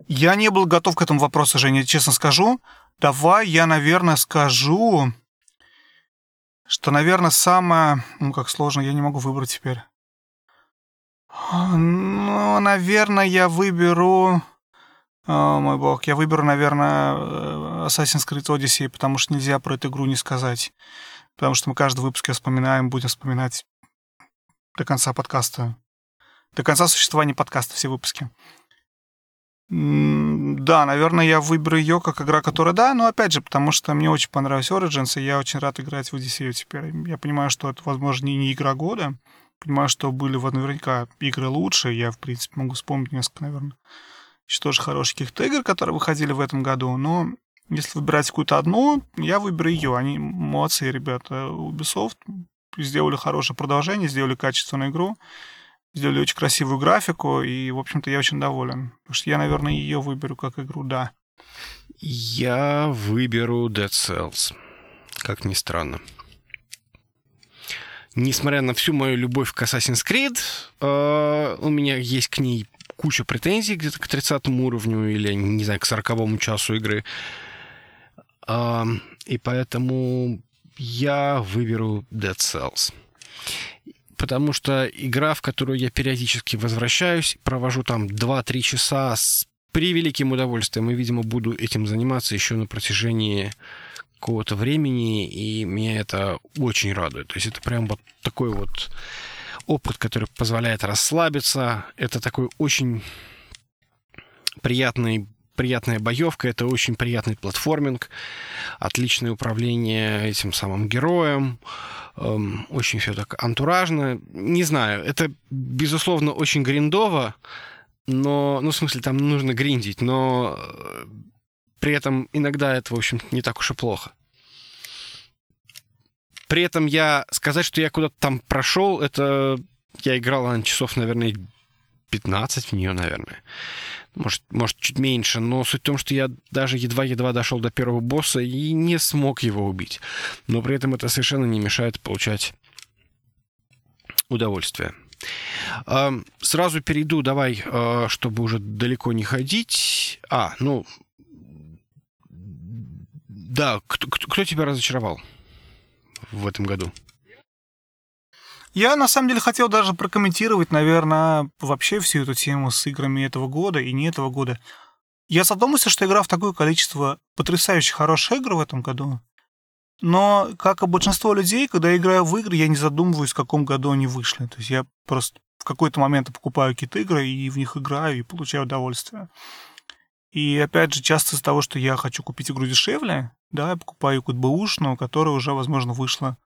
Я не был готов к этому вопросу, Женя, честно скажу. Давай я, наверное, скажу, что, наверное, самое... Ну, как сложно, я не могу выбрать теперь. Ну, наверное, я выберу... О, мой бог, я выберу, наверное, э, Assassin's Creed Odyssey, потому что нельзя про эту игру не сказать. Потому что мы каждый выпуск вспоминаем, будем вспоминать до конца подкаста. До конца существования подкаста все выпуски. Да, наверное, я выберу ее как игра, которая да, но опять же, потому что мне очень понравилась Origins, и я очень рад играть в Odyssey теперь. Я понимаю, что это, возможно, не игра года. Понимаю, что были вот наверняка игры лучше. Я, в принципе, могу вспомнить несколько, наверное, еще тоже хороших каких-то игр, которые выходили в этом году. Но если выбирать какую-то одну, я выберу ее. Они молодцы, ребята. Ubisoft сделали хорошее продолжение, сделали качественную игру, сделали очень красивую графику, и, в общем-то, я очень доволен. Потому что я, наверное, ее выберу как игру, да. Я выберу Dead Cells, как ни странно. Несмотря на всю мою любовь к Assassin's Creed, э, у меня есть к ней куча претензий где-то к 30 уровню или, не знаю, к 40 часу игры. И поэтому я выберу Dead Cells. Потому что игра, в которую я периодически возвращаюсь, провожу там 2-3 часа с превеликим удовольствием, и, видимо, буду этим заниматься еще на протяжении какого-то времени, и меня это очень радует. То есть это прям вот такой вот опыт, который позволяет расслабиться. Это такой очень приятный приятная боевка, это очень приятный платформинг, отличное управление этим самым героем, эм, очень все так антуражно. Не знаю, это, безусловно, очень гриндово, но, ну, в смысле, там нужно гриндить, но э, при этом иногда это, в общем, не так уж и плохо. При этом я сказать, что я куда-то там прошел, это я играл на часов, наверное, 15 в нее, наверное может, может, чуть меньше, но суть в том, что я даже едва-едва дошел до первого босса и не смог его убить. Но при этом это совершенно не мешает получать удовольствие. Сразу перейду, давай, а, чтобы уже далеко не ходить. А, ну, да, кто, кто тебя разочаровал в этом году? Я, на самом деле, хотел даже прокомментировать, наверное, вообще всю эту тему с играми этого года и не этого года. Я задумался, что играл в такое количество потрясающе хороших игр в этом году, но, как и большинство людей, когда я играю в игры, я не задумываюсь, в каком году они вышли. То есть я просто в какой-то момент покупаю какие-то игры и в них играю и получаю удовольствие. И опять же, часто из-за того, что я хочу купить игру дешевле, да, я покупаю какую-то бэушную, которая уже, возможно, вышла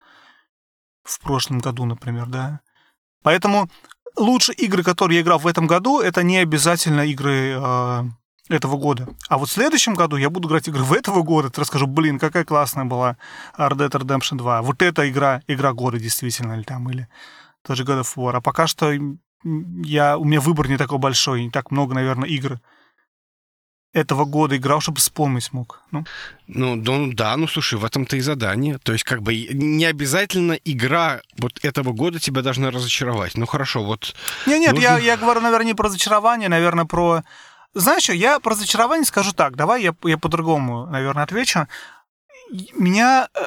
в прошлом году, например, да. Поэтому лучшие игры, которые я играл в этом году, это не обязательно игры э, этого года. А вот в следующем году я буду играть игры в этого года, ты расскажу, блин, какая классная была Red Dead Redemption 2. Вот эта игра, игра года действительно, или там, или тоже God of War. А пока что я, у меня выбор не такой большой, не так много, наверное, игр, этого года играл, чтобы вспомнить мог. Ну, ну, ну да, ну слушай, в этом-то и задание. То есть, как бы не обязательно игра вот этого года тебя должна разочаровать. Ну хорошо, вот. Не, нет, нужно... я, я говорю, наверное, не про разочарование, наверное, про. Знаешь что, я про разочарование скажу так. Давай я, я по-другому, наверное, отвечу. Меня э,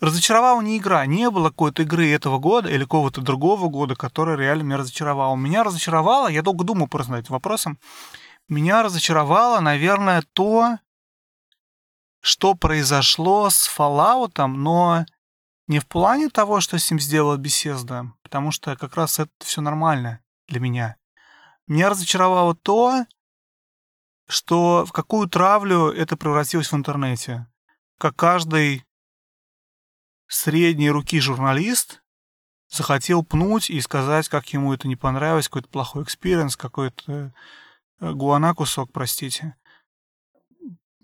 разочаровала не игра. Не было какой-то игры этого года или какого-то другого года, которая реально меня разочаровала. Меня разочаровало, я долго думал просто над этим вопросом, меня разочаровало, наверное, то, что произошло с Fallout, но не в плане того, что с ним сделала Bethesda, потому что как раз это все нормально для меня. Меня разочаровало то, что в какую травлю это превратилось в интернете. Как каждый средней руки журналист захотел пнуть и сказать, как ему это не понравилось, какой-то плохой experience, какой-то гуана кусок, простите.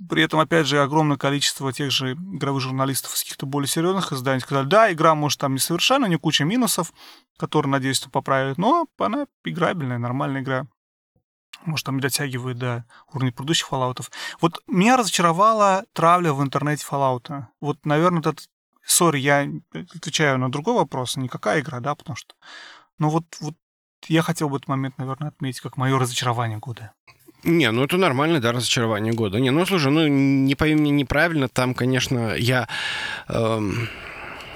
При этом, опять же, огромное количество тех же игровых журналистов из каких-то более серьезных изданий сказали, да, игра, может, там не совершенно, не куча минусов, которые, надеюсь, поправят, но она играбельная, нормальная игра. Может, там дотягивает до уровня предыдущих Fallout. Вот меня разочаровала травля в интернете Fallout. Вот, наверное, этот... Сори, я отвечаю на другой вопрос, никакая игра, да, потому что... Ну вот, вот я хотел бы этот момент, наверное, отметить как мое разочарование года. Не, ну это нормально, да, разочарование года. Не, ну слушай, ну не пойми меня неправильно, там, конечно, я эм,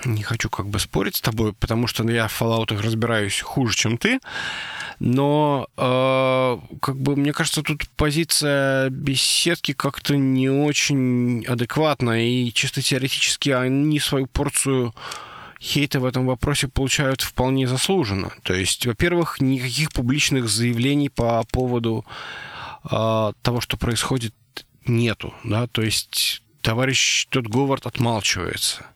не хочу как бы спорить с тобой, потому что я в Fallout разбираюсь хуже, чем ты. Но, э, как бы, мне кажется, тут позиция беседки как-то не очень адекватна, и чисто теоретически они свою порцию хейта в этом вопросе получают вполне заслуженно. То есть, во-первых, никаких публичных заявлений по поводу э, того, что происходит, нету. Да? То есть товарищ тот Говард отмалчивается.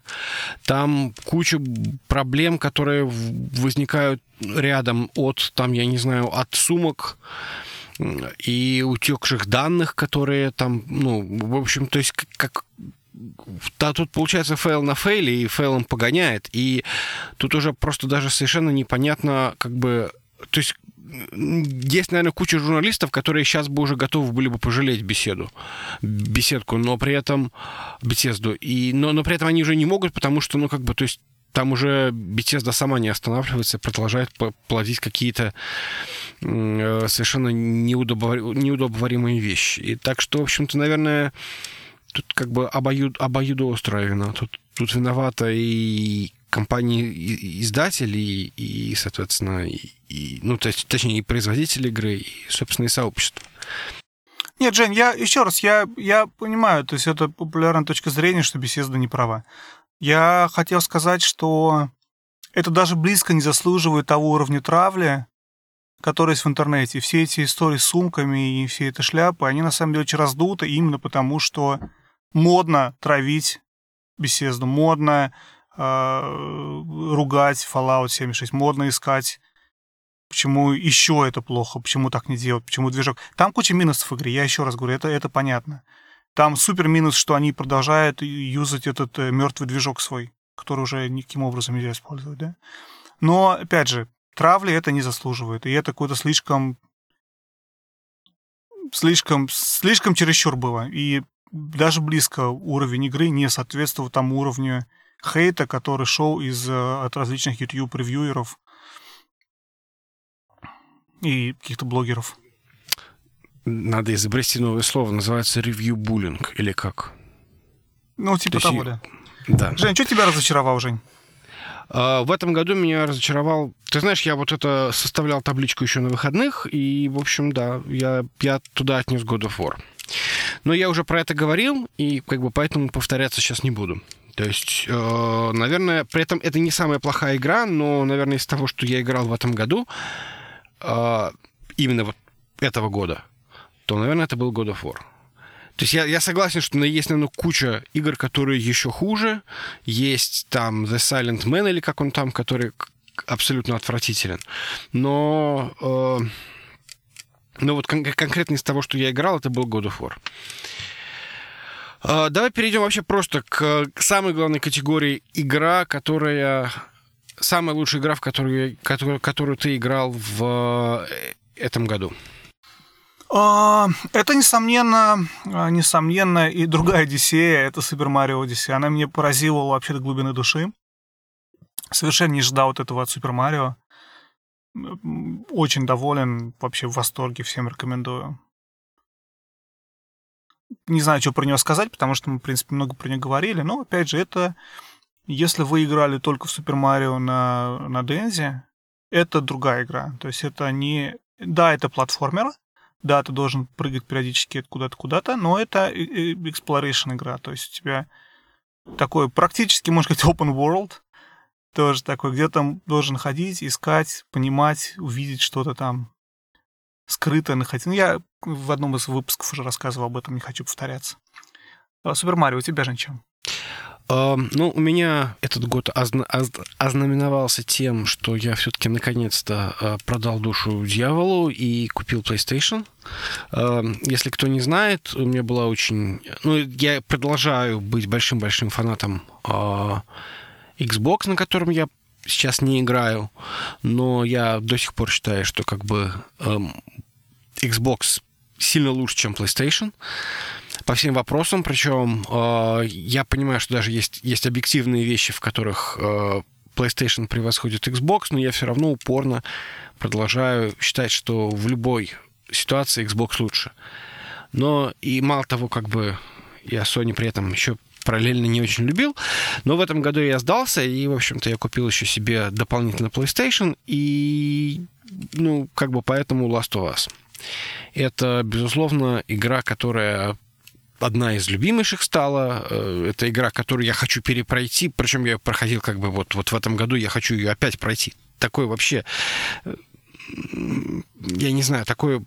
Там куча проблем, которые возникают рядом от, там, я не знаю, от сумок и утекших данных, которые там, ну, в общем, то есть как, да, тут получается фейл на фейле, и фейлом погоняет. И тут уже просто даже совершенно непонятно, как бы... То есть есть, наверное, куча журналистов, которые сейчас бы уже готовы были бы пожалеть Bethesda у, беседку, но при этом беседу. И, но, но при этом они уже не могут, потому что, ну, как бы, то есть там уже Bethesda сама не останавливается, продолжает плодить какие-то э, совершенно неудобоваримые вещи. И так что, в общем-то, наверное, тут как бы обоюд, обоюдоострая вина. Тут, тут виновата и компании-издатели, и, и, соответственно, и, и, ну, точнее, и производители игры, и, собственно, и сообщество. Нет, Жень, я еще раз, я, я понимаю, то есть это популярная точка зрения, что беседа не права. Я хотел сказать, что это даже близко не заслуживает того уровня травли, который есть в интернете. Все эти истории с сумками и все эти шляпы, они на самом деле очень раздуты именно потому, что модно травить беседу, модно э, ругать Fallout 76, модно искать Почему еще это плохо? Почему так не делать? Почему движок? Там куча минусов в игре, я еще раз говорю, это, это понятно. Там супер минус, что они продолжают юзать этот э, мертвый движок свой, который уже никаким образом нельзя использовать, да? Но, опять же, травли это не заслуживает. И это какое-то слишком слишком, слишком чересчур было. И даже близко уровень игры не соответствовал тому уровню хейта, который шел из, э, от различных YouTube-ревьюеров и каких-то блогеров. Надо изобрести новое слово, называется ревью-буллинг, или как? Ну, типа То того, да. Да. Жень, что тебя разочаровал, Жень? А, В этом году меня разочаровал... Ты знаешь, я вот это составлял табличку еще на выходных, и, в общем, да, я, я туда отнес God of War. Но я уже про это говорил, и как бы поэтому повторяться сейчас не буду. То есть, э, наверное, при этом это не самая плохая игра, но, наверное, из того, что я играл в этом году, э, именно вот этого года, то, наверное, это был God of War. То есть я, я согласен, что есть, наверное, куча игр, которые еще хуже. Есть там The Silent Man, или как он там, который абсолютно отвратителен. Но, э, но вот кон- конкретно из того, что я играл, это был God of War. Э, давай перейдем вообще просто к, к самой главной категории игра, которая... Самая лучшая игра, в которую, которую, которую ты играл в э, этом году. А, Это, несомненно, а, несомненно, и другая Одиссея, это Супер Марио Одиссея. Она меня поразила вообще до глубины души. Совершенно не ждал вот этого от Супер Марио. Очень доволен, вообще в восторге, всем рекомендую. Не знаю, что про нее сказать, потому что мы, в принципе, много про нее говорили. Но, опять же, это... Если вы играли только в Супер Марио на, на Дензе, это другая игра. То есть это не... Да, это платформер, да, ты должен прыгать периодически куда-то куда-то, но это exploration игра, то есть у тебя такой практически, можно сказать, open world, тоже такой, где там должен ходить, искать, понимать, увидеть что-то там скрытое находить. Ну, я в одном из выпусков уже рассказывал об этом, не хочу повторяться. А, Супер Марио, у тебя же чем? А, Ну, у меня этот год озна- оз- ознаменовался тем, что я все-таки наконец-то а, продал душу дьяволу и купил PlayStation. Если кто не знает, у меня была очень... Ну, я продолжаю быть большим-большим фанатом а, Xbox, на котором я сейчас не играю, но я до сих пор считаю, что как бы эм, Xbox сильно лучше, чем PlayStation по всем вопросам. Причем э, я понимаю, что даже есть, есть объективные вещи, в которых э, PlayStation превосходит Xbox, но я все равно упорно продолжаю считать, что в любой ситуации Xbox лучше. Но и мало того, как бы я Sony при этом еще параллельно не очень любил. Но в этом году я сдался, и, в общем-то, я купил еще себе дополнительно PlayStation, и, ну, как бы поэтому Last of Us. Это, безусловно, игра, которая одна из любимейших стала. Э, Это игра, которую я хочу перепройти, причем я проходил как бы вот, вот в этом году, я хочу ее опять пройти. Такой вообще э, я не знаю, такое,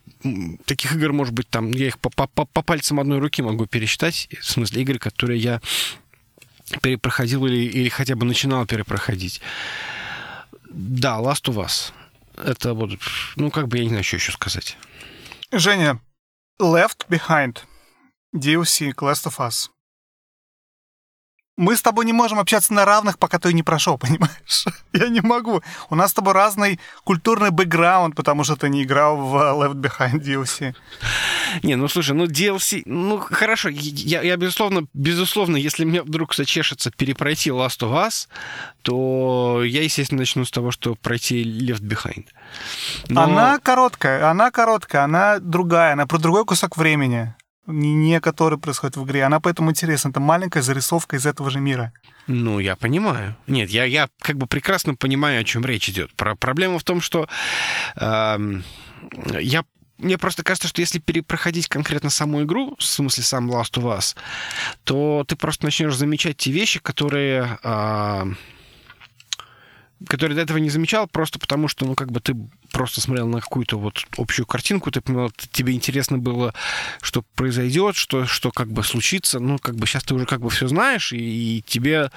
таких игр, может быть, там, я их по, по, по- пальцам одной руки могу пересчитать, в смысле игры, которые я перепроходил или, или хотя бы начинал перепроходить. Да, Last of Us. Это вот, ну, как бы я не знаю, что еще сказать. Женя, Left Behind, DLC Last of Us. Мы с тобой не можем общаться на равных, пока ты не прошел, понимаешь? Я не могу. У нас с тобой разный культурный бэкграунд, потому что ты не играл в Left Behind DLC. Не, ну слушай, ну DLC, ну хорошо, я, я безусловно, безусловно, если мне вдруг зачешется перепройти Last of Us, то я, естественно, начну с того, что пройти Left Behind. Но- Она короткая, она короткая, она другая, она про другой кусок времени, не, который происходит в игре. Она поэтому интересна. Это маленькая зарисовка из этого же мира. Ну, я понимаю. Нет, я, я как бы прекрасно понимаю, о чем речь идет. Про, проблема в том, что эм, я мне просто кажется, что если перепроходить конкретно саму игру, в смысле сам Last of Us, то ты просто начнешь замечать те вещи, которые, а, которые до этого не замечал, просто потому что, ну, как бы ты просто смотрел на какую-то вот общую картинку, ты понимал, тебе интересно было, что произойдет, что, что как бы случится, ну, как бы сейчас ты уже как бы все знаешь, и, и тебе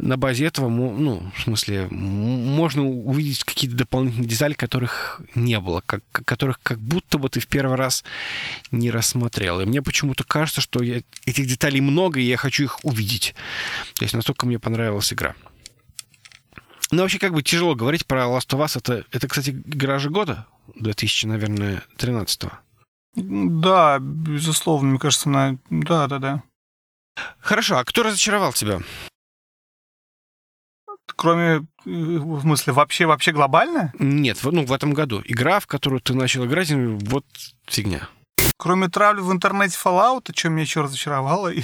на базе этого, ну, в смысле, можно увидеть какие-то дополнительные детали, которых не было, как, которых как будто бы ты в первый раз не рассмотрел. И мне почему-то кажется, что я, этих деталей много, и я хочу их увидеть. То есть настолько мне понравилась игра. Ну, вообще, как бы тяжело говорить про Last of Us. Это, это кстати, игра же года 2000, наверное, 13 Да, безусловно, мне кажется, она... Да, да, да. Хорошо, а кто разочаровал тебя? Кроме, э, в смысле, вообще, вообще глобально? Нет, ну, в этом году. Игра, в которую ты начал играть, вот фигня. Кроме травли в интернете Fallout, что меня еще разочаровало, и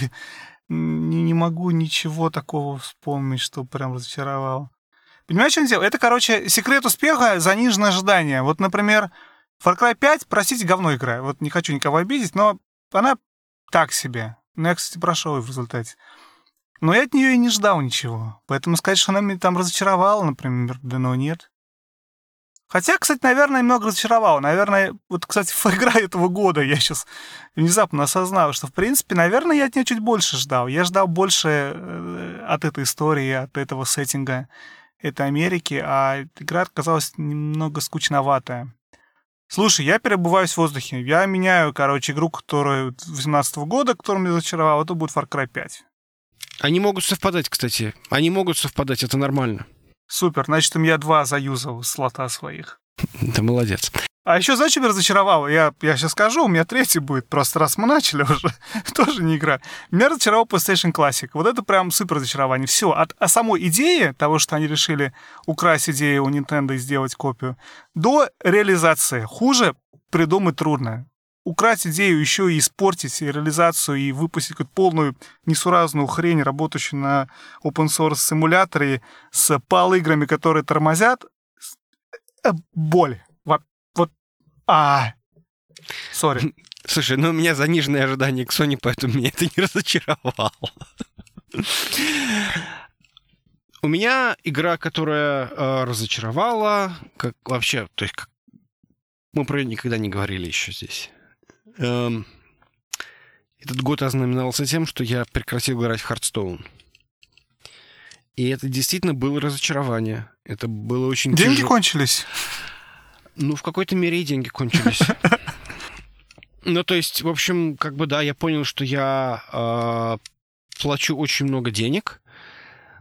не, не могу ничего такого вспомнить, что прям разочаровало. Понимаешь, что дело? Это, короче, секрет успеха — заниженное ожидание. Вот, например, Far Cry 5, простите, говно игра. Вот не хочу никого обидеть, но она так себе. Ну, я, кстати, прошел ее в результате. Но я от нее и не ждал ничего. Поэтому сказать, что она меня там разочаровала, например, да ну нет. Хотя, кстати, наверное, немного разочаровала. Наверное, вот, кстати, игра этого года я сейчас внезапно осознал, что, в принципе, наверное, я от нее чуть больше ждал. Я ждал больше э, от этой истории, от этого сеттинга этой Америки, а игра оказалась немного скучноватая. Слушай, я перебываюсь в воздухе. Я меняю, короче, игру, которая 18 года, которая меня разочаровала, это будет Far Cry 5. Они могут совпадать, кстати. Они могут совпадать, это нормально. Супер, значит, у меня два заюзал слота своих. Ты молодец. А еще знаешь, что меня разочаровало? Я, я сейчас скажу, у меня третий будет, просто раз мы начали уже, тоже не игра. Меня разочаровал PlayStation Classic. Вот это прям супер разочарование. Все, от а самой идеи того, что они решили украсть идею у Nintendo и сделать копию, до реализации. Хуже придумать трудно. Украсть идею, еще и испортить и реализацию, и выпустить какую-то полную несуразную хрень, работающую на open source симуляторе с пал-играми, которые тормозят, боль. Вот, а, сори. Слушай, ну у меня заниженные ожидания к Sony, поэтому меня это не разочаровало. У меня игра, которая э, разочаровала, как вообще, то есть как, мы про нее никогда не говорили еще здесь. Эм, этот год ознаменовался тем, что я прекратил играть в Хардстоун. И это действительно было разочарование. Это было очень Деньги тяжело. кончились? Ну, в какой-то мере и деньги кончились. Ну, то есть, в общем, как бы да, я понял, что я э, плачу очень много денег,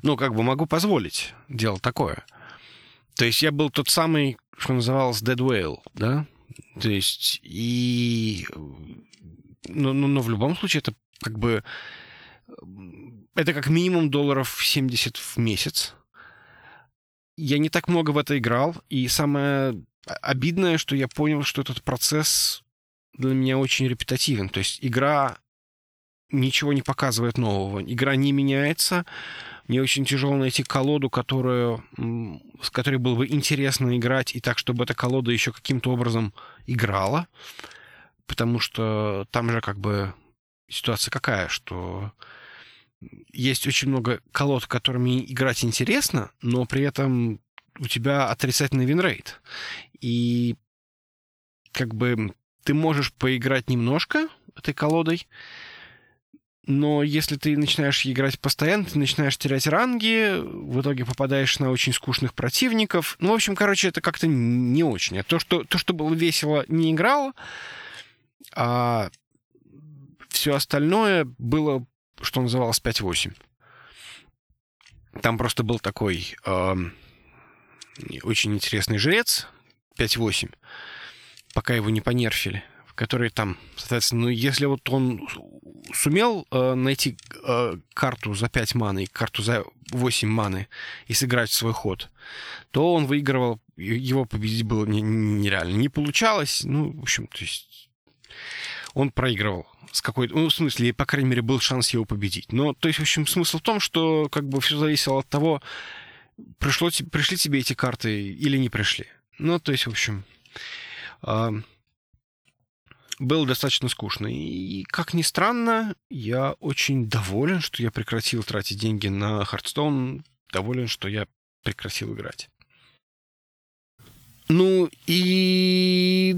ну, как бы могу позволить делать такое. То есть я был тот самый, что называлось Dead Whale, да? То есть и... Но, но, но в любом случае это как бы... Это как минимум долларов 70 в месяц. Я не так много в это играл, и самое обидное, что я понял, что этот процесс для меня очень репетативен. То есть игра ничего не показывает нового. Игра не меняется. Мне очень тяжело найти колоду, которую, с которой было бы интересно играть, и так, чтобы эта колода еще каким-то образом играла. Потому что там же как бы ситуация какая, что есть очень много колод, которыми играть интересно, но при этом у тебя отрицательный win rate. И как бы ты можешь поиграть немножко этой колодой, но если ты начинаешь играть постоянно, ты начинаешь терять ранги, в итоге попадаешь на очень скучных противников. Ну, в общем, короче, это как-то не очень. А то, что, то, что было весело, не играло, а все остальное было, что называлось, 5-8. Там просто был такой э, очень интересный жрец, 5-8, пока его не понерфили который там, соответственно, ну, если вот он сумел э, найти э, карту за 5 маны и карту за 8 маны и сыграть свой ход, то он выигрывал, его победить было не, нереально. Не получалось, ну, в общем, то есть он проигрывал с какой-то... Ну, в смысле, по крайней мере, был шанс его победить. Но, то есть, в общем, смысл в том, что как бы все зависело от того, пришло, пришли тебе эти карты или не пришли. Ну, то есть, в общем... Э, было достаточно скучно. И, как ни странно, я очень доволен, что я прекратил тратить деньги на Хардстоун. Доволен, что я прекратил играть. Ну и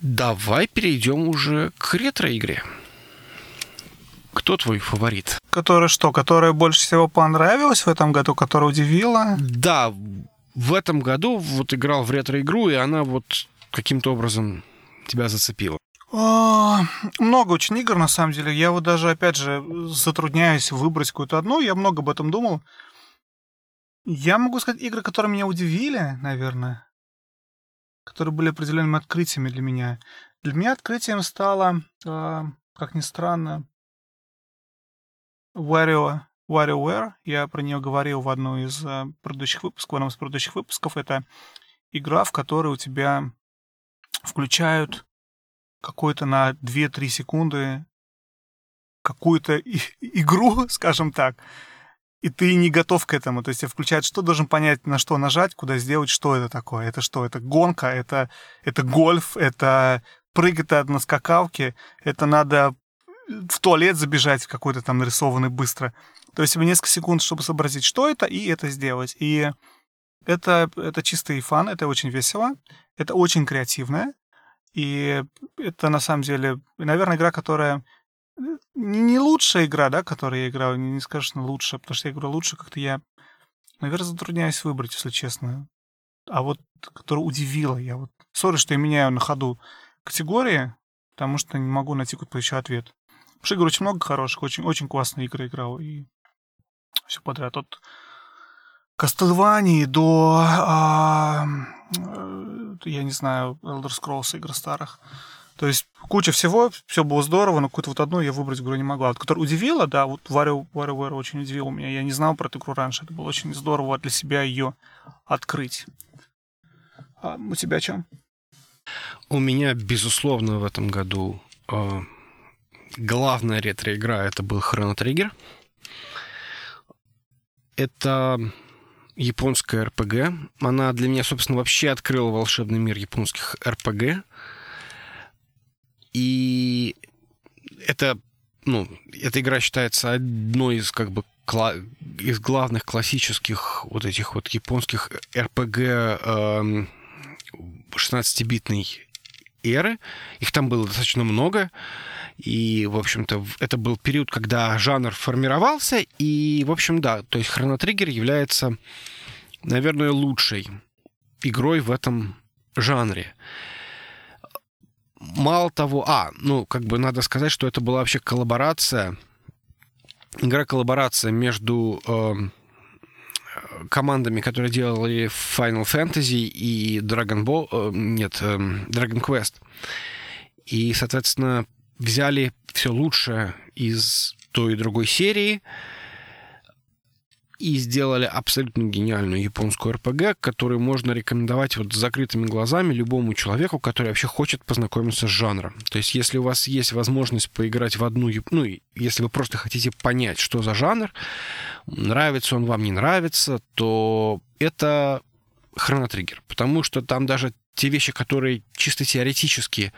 давай перейдем уже к ретро-игре. Кто твой фаворит? Которая что? Которая больше всего понравилась в этом году, которая удивила? Да, в этом году вот играл в ретро-игру, и она вот каким-то образом тебя зацепила. О, много очень игр, на самом деле. Я вот даже, опять же, затрудняюсь выбрать какую-то одну. Я много об этом думал. Я могу сказать игры, которые меня удивили, наверное. Которые были определенными открытиями для меня. Для меня открытием стало, э, как ни странно, Wario, WarioWare. Я про нее говорил в одну из э, предыдущих выпусков, в одном из предыдущих выпусков. Это игра, в которой у тебя включают какой-то на 2-3 секунды какую-то игру, скажем так, и ты не готов к этому. То есть включает, что должен понять, на что нажать, куда сделать, что это такое. Это что? Это гонка, это, это гольф, это прыгать на скакалке, это надо в туалет забежать в какой-то там нарисованный быстро. То есть тебе несколько секунд, чтобы сообразить, что это, и это сделать. И это, это чистый фан, это очень весело, это очень креативно. И это на самом деле, наверное, игра, которая не лучшая игра, да, которую я играл, не, не скажешь, что лучше, потому что я говорю, лучше как-то я, наверное, затрудняюсь выбрать, если честно. А вот, которая удивила, я вот... Сори, что я меняю на ходу категории, потому что не могу найти какой-то еще ответ. Потому что игр очень много хороших, очень, очень классные игры играл, и все подряд. От Castlevania до, а, э, я не знаю, Elder Scrolls игр старых. То есть куча всего, все было здорово, но какую-то вот одну я выбрать игру не могла. Вот, которая удивила, да, вот WarioWare очень удивила меня. Я не знал про эту игру раньше. Это было очень здорово для себя ее открыть. А у тебя что? У меня, безусловно, в этом году э, главная ретро-игра это был Chrono Trigger. Это японская РПГ. Она для меня, собственно, вообще открыла волшебный мир японских РПГ. И это, ну, эта игра считается одной из как бы из главных классических вот этих вот японских э, 16-битной эры. Их там было достаточно много. И, в общем-то, это был период, когда жанр формировался. И, в общем, да, то есть Trigger является, наверное, лучшей игрой в этом жанре мало того, а, ну, как бы надо сказать, что это была вообще коллаборация, игра-коллаборация между э, командами, которые делали Final Fantasy и Dragon Ball, э, нет, э, Dragon Quest. И, соответственно, взяли все лучшее из той и другой серии, и сделали абсолютно гениальную японскую РПГ, которую можно рекомендовать вот с закрытыми глазами любому человеку, который вообще хочет познакомиться с жанром. То есть, если у вас есть возможность поиграть в одну, ну, если вы просто хотите понять, что за жанр, нравится он вам, не нравится, то это хронотриггер, потому что там даже те вещи, которые чисто теоретически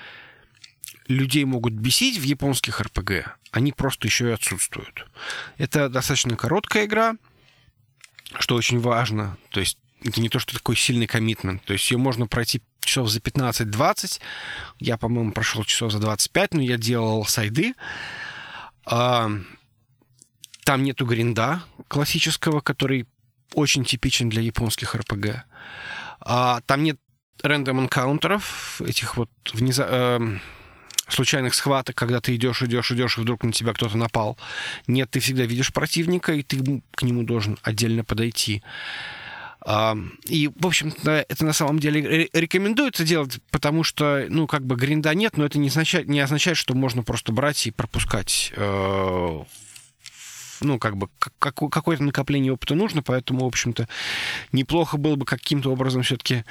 людей могут бесить в японских РПГ, они просто еще и отсутствуют. Это достаточно короткая игра, что очень важно. То есть это не то, что такой сильный коммитмент. То есть ее можно пройти часов за 15-20. Я, по-моему, прошел часов за 25, но я делал сайды. А, там нету гринда классического, который очень типичен для японских РПГ. А, там нет рандом энкаунтеров, этих вот внеза... Случайных схваток, когда ты идешь, идешь, идешь, и вдруг на тебя кто-то напал. Нет, ты всегда видишь противника, и ты к нему должен отдельно подойти. И, в общем-то, это на самом деле рекомендуется делать, потому что, ну, как бы гринда нет, но это не означает, не означает что можно просто брать и пропускать э, ну, как бы какое-то накопление опыта нужно, поэтому, в общем-то, неплохо было бы каким-то образом все-таки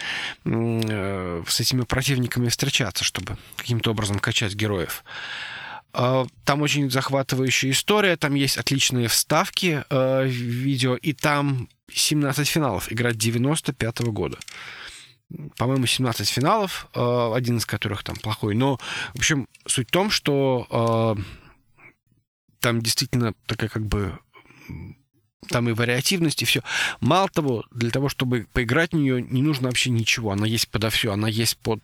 э, с этими противниками встречаться, чтобы каким-то образом качать героев. А, там очень захватывающая история, там есть отличные вставки э, видео, и там 17 финалов, игра 95 -го года. По-моему, 17 финалов, э, один из которых там плохой. Но, в общем, суть в том, что э, там действительно такая как бы там и вариативность, и все. Мало того, для того, чтобы поиграть в нее, не нужно вообще ничего. Она есть подо все. Она есть под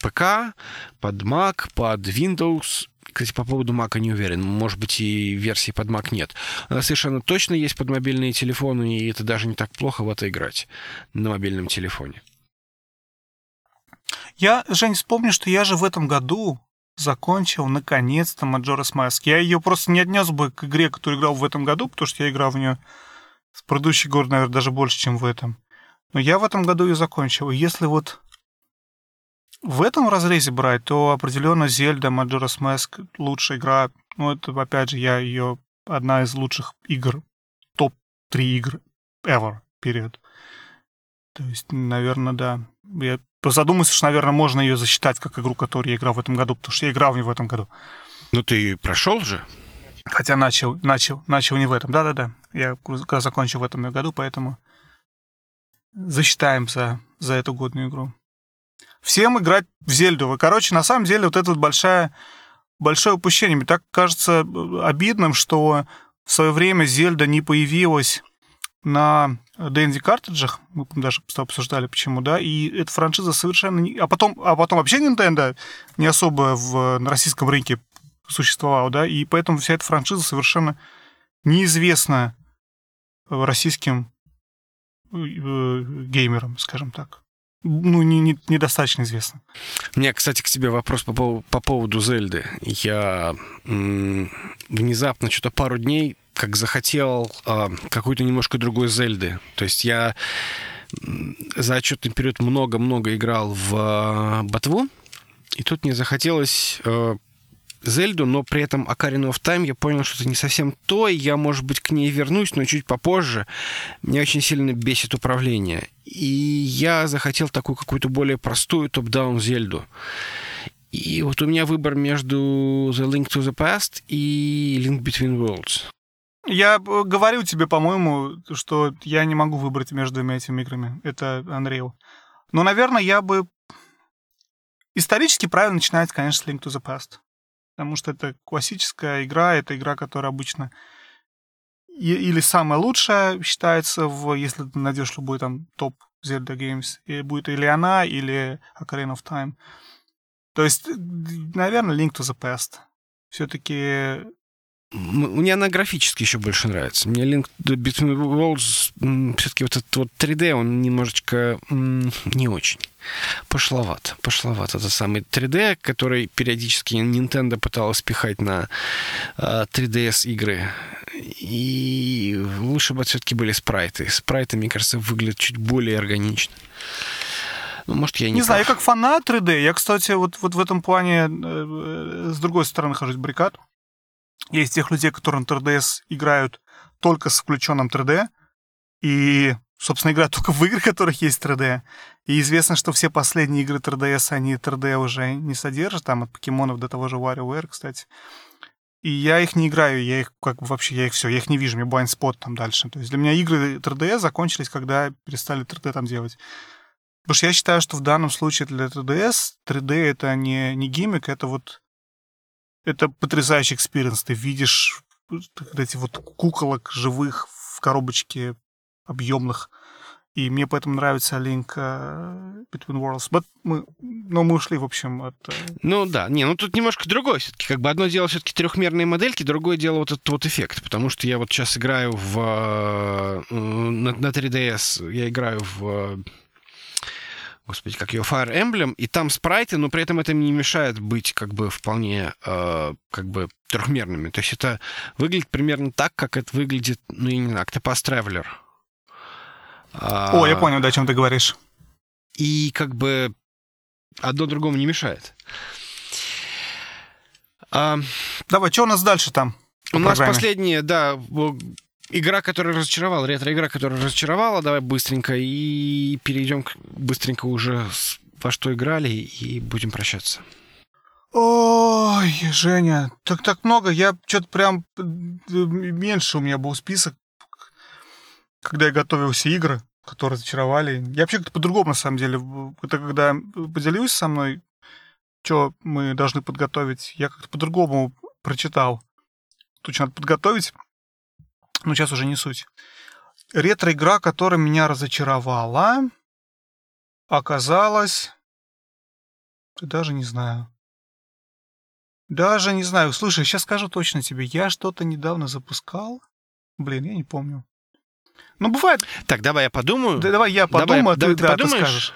ПК, под Mac, под Windows. Кстати, по поводу Mac не уверен. Может быть, и версии под Mac нет. Она совершенно точно есть под мобильные телефоны, и это даже не так плохо в это играть на мобильном телефоне. Я, Жень, вспомню, что я же в этом году закончил наконец-то Majora's Mask. Я ее просто не отнес бы к игре, которую играл в этом году, потому что я играл в нее в предыдущий год, наверное, даже больше, чем в этом. Но я в этом году ее закончил. Если вот в этом разрезе брать, то определенно Зельда Majora's Mask лучшая игра. Ну, это, опять же, я ее одна из лучших игр три игры ever, период. То есть, наверное, да. Я задумался, что, наверное, можно ее засчитать как игру, которую я играл в этом году, потому что я играл в нее в этом году. Ну, ты прошел же? Хотя начал, начал, начал не в этом. Да-да-да. Я когда закончил в этом году, поэтому засчитаем за, за эту годную игру. Всем играть в Зельду. Короче, на самом деле, вот это вот большая, большое упущение. Мне так кажется обидным, что в свое время Зельда не появилась на D&D картриджах, мы даже обсуждали, почему, да, и эта франшиза совершенно не... А потом, а потом вообще Nintendo не особо в, на российском рынке существовала, да, и поэтому вся эта франшиза совершенно неизвестна российским э, геймерам, скажем так. Ну, не, не, недостаточно известно. У меня, кстати, к тебе вопрос по, по поводу Зельды. Я м- внезапно что-то пару дней как захотел э, какой-то немножко другой Зельды. То есть я за отчетный период много-много играл в э, ботву, и тут мне захотелось э, Зельду, но при этом Ocarina of Time я понял, что это не совсем то, и я, может быть, к ней вернусь, но чуть попозже. Меня очень сильно бесит управление. И я захотел такую какую-то более простую топ-даун Зельду. И вот у меня выбор между The Link to the Past и Link Between Worlds. Я э, говорил тебе, по-моему, что я не могу выбрать между двумя этими играми. Это Unreal. Но, наверное, я бы... Исторически правильно начинать, конечно, с Link to the Past. Потому что это классическая игра, это игра, которая обычно или самая лучшая считается, в, если ты найдешь любой там топ Zelda Games, и будет или она, или Ocarina of Time. То есть, наверное, Link to the Past. Все-таки мне она графически еще больше нравится. Мне Link Between Worlds все-таки вот этот вот 3D, он немножечко не очень. Пошловат. Пошловат. Это самый 3D, который периодически Nintendo пыталась пихать на 3DS а, игры. И лучше бы все-таки были спрайты. Спрайты, мне кажется, выглядят чуть более органично. Ну, может, я не, не знаю, я как фанат 3D. Я, кстати, вот, вот в этом плане э, э с другой стороны хожусь баррикад. Есть тех людей, которые на 3DS играют только с включенным 3D, и, собственно, играют только в игры, в которых есть 3D. И известно, что все последние игры 3DS, они 3D уже не содержат, там от покемонов до того же WarioWare, кстати. И я их не играю, я их как бы вообще, я их все, я их не вижу, мне blind spot там дальше. То есть для меня игры 3D закончились, когда перестали 3D там делать. Потому что я считаю, что в данном случае для 3DS 3D это не, не гиммик, это вот это потрясающий experience. Ты видишь эти вот куколок живых в коробочке объемных. И мне поэтому нравится Link э, Between Worlds. But мы, но мы ушли, в общем, от... Э... Ну да, не, ну тут немножко другое все-таки. Как бы одно дело все-таки трехмерные модельки, другое дело вот этот вот эффект. Потому что я вот сейчас играю в... Э, на, на 3DS я играю в господи, как ее, Fire Emblem, и там спрайты, но при этом это не мешает быть как бы вполне э, как бы трехмерными. То есть это выглядит примерно так, как это выглядит, ну, я не знаю, Octopus Traveler. О, я понял, да, о чем ты говоришь. И как бы одно другому не мешает. А, Давай, что у нас дальше там? У нас последнее, да, игра, которая разочаровала, ретро-игра, которая разочаровала, давай быстренько и перейдем к, быстренько уже во что играли и будем прощаться. Ой, Женя, так так много. Я что-то прям э, меньше у меня был список, когда я готовился игры, которые разочаровали. Я вообще как-то по-другому, на самом деле. Это когда поделился со мной, что мы должны подготовить, я как-то по-другому прочитал. Тут надо подготовить ну, сейчас уже не суть. Ретро-игра, которая меня разочаровала, оказалась... Даже не знаю. Даже не знаю. Слушай, сейчас скажу точно тебе. Я что-то недавно запускал. Блин, я не помню. Ну, бывает. Так, давай я подумаю. Да, давай я подумаю, давай, а ты, ты подумаешь? ты скажешь.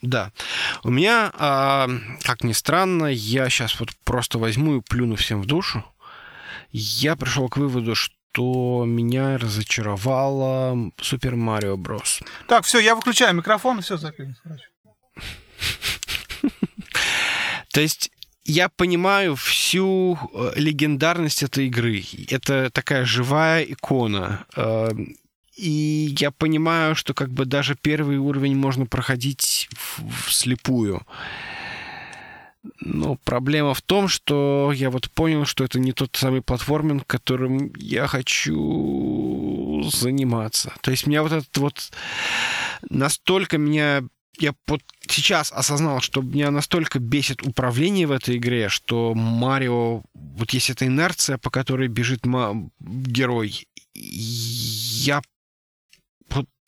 Да. У меня, а, как ни странно, я сейчас вот просто возьму и плюну всем в душу. Я пришел к выводу, что что меня разочаровало Супер Марио Брос. Так, все, я выключаю микрофон, и все, закрылись. То есть я понимаю всю э, легендарность этой игры. Это такая живая икона. Э, и я понимаю, что как бы даже первый уровень можно проходить вслепую. Но проблема в том, что я вот понял, что это не тот самый платформинг, которым я хочу заниматься. То есть меня вот этот вот настолько меня я вот сейчас осознал, что меня настолько бесит управление в этой игре, что Марио, вот есть эта инерция, по которой бежит герой, я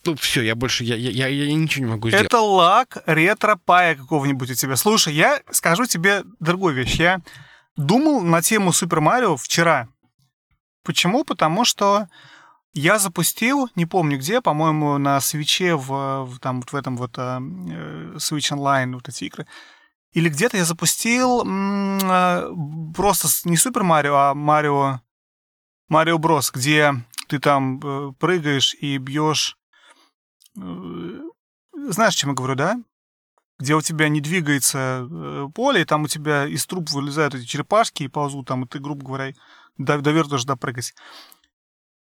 ну, все, я больше, я, я, я ничего не могу сделать. Это лак ретро-пая какого-нибудь у тебя. Слушай, я скажу тебе другую вещь. Я думал на тему Супер Марио вчера. Почему? Потому что я запустил, не помню где, по-моему, на свече в, в, там, вот в этом вот uh, Switch Online, вот эти игры. Или где-то я запустил м- просто не Супер Марио, а Марио Марио Брос, где ты там э, прыгаешь и бьешь. Э, знаешь, чем я говорю, да? Где у тебя не двигается э, поле, и там у тебя из труб вылезают эти черепашки и ползут там, и ты, грубо говоря, до, до должен допрыгать.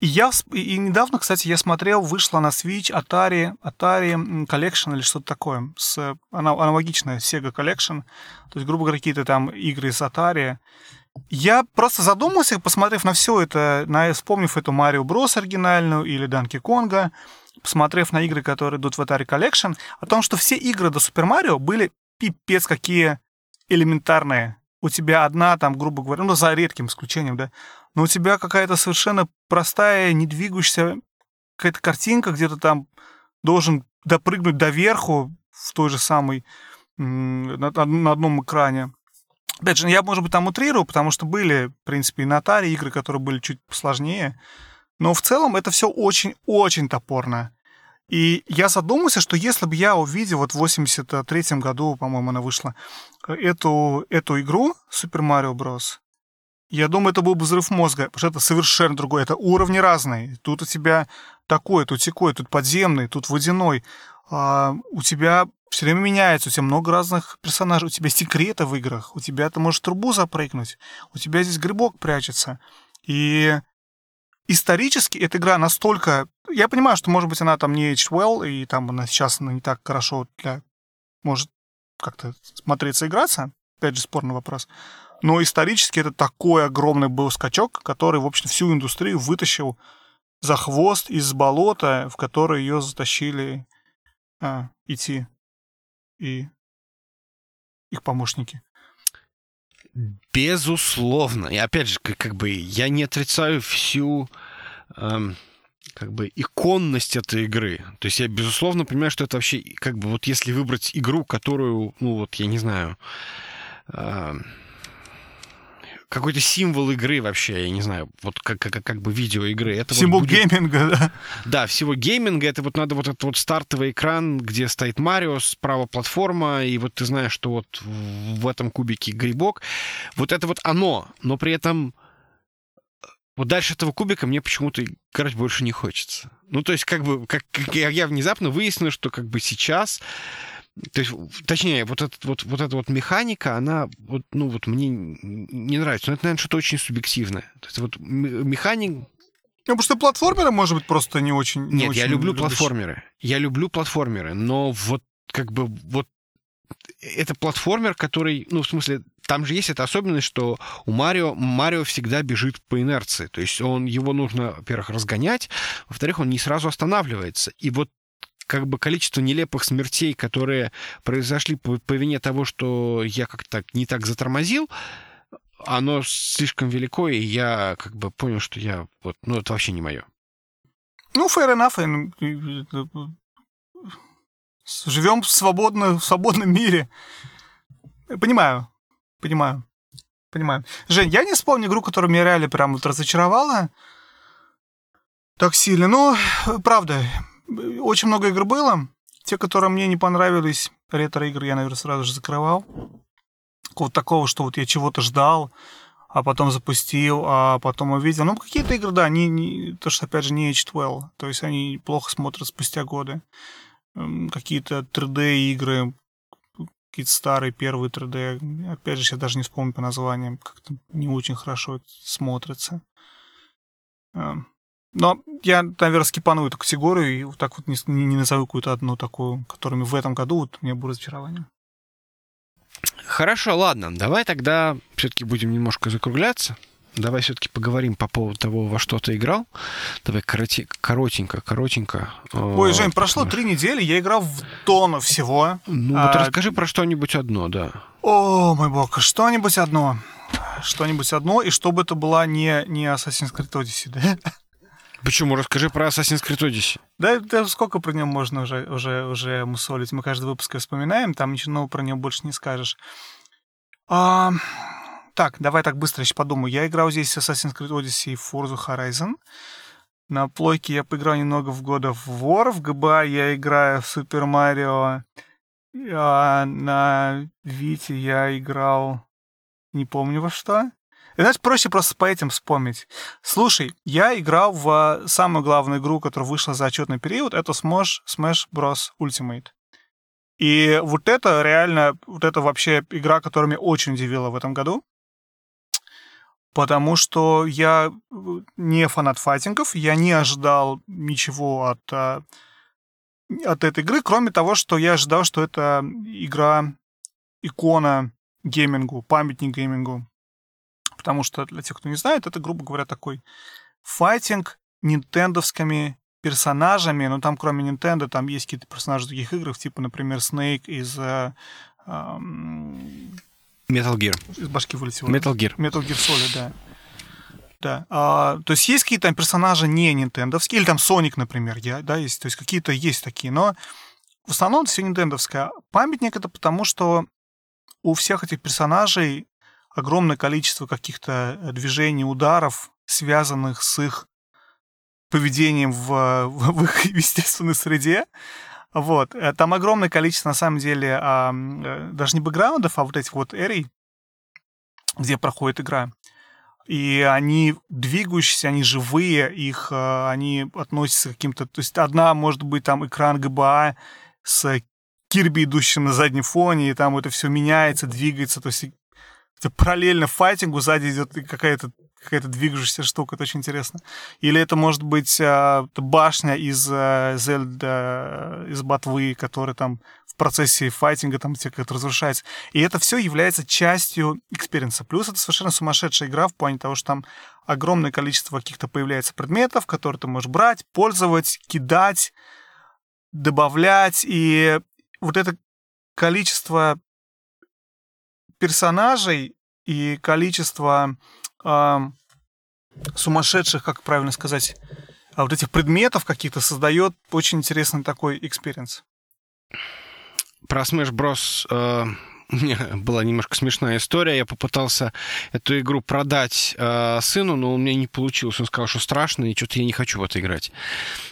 И, я, и недавно, кстати, я смотрел, вышла на Switch Atari, Atari Collection или что-то такое, с, аналогичная Sega Collection, то есть, грубо говоря, какие-то там игры с Atari. Я просто задумался, посмотрев на все это, на, вспомнив эту Марио Брос оригинальную или Данки Конга, посмотрев на игры, которые идут в Atari Collection, о том, что все игры до Супер Марио были пипец какие элементарные. У тебя одна, там, грубо говоря, ну, за редким исключением, да, но у тебя какая-то совершенно простая, не двигающаяся какая-то картинка, где то там должен допрыгнуть до верху в той же самой, на, на одном экране. Опять же, я, может быть, там утрирую, потому что были, в принципе, и на Atari игры, которые были чуть посложнее. Но в целом это все очень-очень топорно. И я задумался, что если бы я увидел, вот в 83-м году, по-моему, она вышла, эту, эту игру Super Mario Bros., я думаю, это был бы взрыв мозга, потому что это совершенно другое. Это уровни разные. Тут у тебя такой, тут секой, тут подземный, тут водяной. А, у тебя все время меняется, у тебя много разных персонажей, у тебя секреты в играх, у тебя ты можешь трубу запрыгнуть, у тебя здесь грибок прячется. И исторически эта игра настолько... Я понимаю, что, может быть, она там не aged well, и там она сейчас она не так хорошо для... может как-то смотреться, играться. Опять же, спорный вопрос. Но исторически это такой огромный был скачок, который, в общем, всю индустрию вытащил за хвост из болота, в которое ее затащили а, идти и их помощники. Безусловно. И опять же, как, как бы я не отрицаю всю как бы иконность этой игры. То есть я, безусловно, понимаю, что это вообще, как бы, вот если выбрать игру, которую, ну вот, я не знаю, эм, какой-то символ игры вообще, я не знаю, вот как, как, как бы видеоигры. Это символ вот будет... гейминга, да? Да, всего гейминга. Это вот надо вот этот вот стартовый экран, где стоит Марио, справа платформа, и вот ты знаешь, что вот в этом кубике грибок. Вот это вот оно, но при этом вот дальше этого кубика мне почему-то играть больше не хочется. Ну, то есть, как бы, как, как я, я внезапно выяснил, что как бы сейчас то есть, точнее, вот, этот, вот, вот эта вот механика, она вот, ну, вот мне не нравится. Но это, наверное, что-то очень субъективное. То есть вот механик... Ну, потому что платформеры, может быть, просто не очень... Не Нет, очень я люблю любишь. платформеры. Я люблю платформеры, но вот как бы вот это платформер, который, ну, в смысле, там же есть эта особенность, что у Марио, Марио всегда бежит по инерции. То есть он, его нужно, во-первых, разгонять, во-вторых, он не сразу останавливается. И вот как бы количество нелепых смертей, которые произошли по, по вине того, что я как-то не так затормозил, оно слишком велико, и я как бы понял, что я вот, ну, это вообще не мое. Ну, fair enough. Живем свободно, в свободном мире. Понимаю, понимаю, понимаю. Жень, я не вспомню игру, которая меня реально прям вот разочаровала так сильно. Но, правда, очень много игр было. Те, которые мне не понравились, ретро-игры я, наверное, сразу же закрывал. Вот такого, что вот я чего-то ждал, а потом запустил, а потом увидел. Ну, какие-то игры, да, не, не, то, что, опять же, не H12. То есть они плохо смотрят спустя годы. Какие-то 3D-игры, какие-то старые первые 3D. Опять же, я даже не вспомню по названиям, как-то не очень хорошо это смотрится. Эм, но я, наверное, скипану эту категорию и вот так вот не, не назову какую-то одну такую, которыми в этом году вот у меня было разочарование. Хорошо, ладно. Давай тогда все-таки будем немножко закругляться. Давай все-таки поговорим по поводу того, во что ты играл. Давай короти, коротенько, коротенько. Ой, Жень, прошло три недели, я играл в тонну всего. Ну а... вот расскажи про что-нибудь одно, да. О, мой бог, что-нибудь одно. Что-нибудь одно, и чтобы это была не, не Assassin's Creed Odyssey, да? Почему? Расскажи про Assassin's Creed Odyssey. Да, да сколько про него можно уже, уже, уже мусолить? Мы каждый выпуск вспоминаем, там ничего нового про него больше не скажешь. А, так, давай так быстро еще подумаю. Я играл здесь Assassin's Creed Odyssey и Forza Horizon. На плойке я поиграл немного в God of War. В ГБА я играю в Super Mario. А на Вите я играл... Не помню во что. Знаешь, проще просто по этим вспомнить. Слушай, я играл в самую главную игру, которая вышла за отчетный период, это Smash, Smash Bros. Ultimate. И вот это реально, вот это вообще игра, которая меня очень удивила в этом году. Потому что я э, не фанат файтингов, я не ожидал ничего от, э, от этой игры, кроме того, что я ожидал, что это игра икона геймингу, памятник геймингу. Потому что, для тех, кто не знает, это, грубо говоря, такой файтинг нинтендовскими персонажами, но там кроме Nintendo там есть какие-то персонажи других игр, типа, например, Snake из... Э, э, Metal Gear. Из башки вылетело. Metal Gear. Metal Gear Solid, да. Да. А, то есть есть какие-то там персонажи не нинтендовские, или там Sonic, например, я, да, есть. То есть какие-то есть такие, но в основном это все нинтендовское. Памятник это потому, что у всех этих персонажей огромное количество каких-то э, движений, ударов, связанных с их поведением в, в, в их естественной среде. Вот. Э, там огромное количество, на самом деле, э, даже не бэкграундов, а вот этих вот эрий, где проходит игра. И они двигающиеся, они живые, их, они относятся к каким-то... То есть одна, может быть, там экран ГБА с Кирби, идущим на заднем фоне, и там это все меняется, двигается. То есть параллельно файтингу сзади идет какая-то какая-то двигающаяся штука, это очень интересно. Или это может быть э, башня из э, Зельда, из Ботвы, которая там в процессе файтинга там тебе как-то разрушается. И это все является частью experience а. Плюс это совершенно сумасшедшая игра в плане того, что там огромное количество каких-то появляется предметов, которые ты можешь брать, пользовать, кидать, добавлять. И вот это количество персонажей и количество э, сумасшедших, как правильно сказать, а вот этих предметов каких-то создает очень интересный такой experience. Про Smash Bros. Э, у меня была немножко смешная история. Я попытался эту игру продать э, сыну, но у меня не получилось. Он сказал, что страшно, и что-то я не хочу в это играть.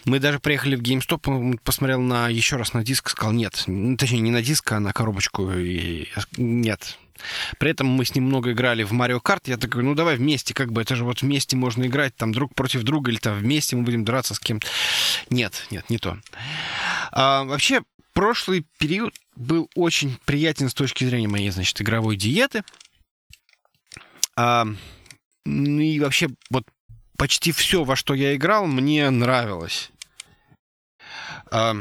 Мы даже приехали в GameStop, он посмотрел на еще раз на диск, сказал нет. Точнее, не на диск, а на коробочку. И нет, при этом мы с ним много играли в Марио Карт. Я такой, ну давай вместе, как бы, это же вот вместе можно играть, там, друг против друга, или там вместе мы будем драться с кем-то. Нет, нет, не то. А, вообще, прошлый период был очень приятен с точки зрения моей, значит, игровой диеты. А, ну и вообще, вот почти все, во что я играл, мне нравилось. А,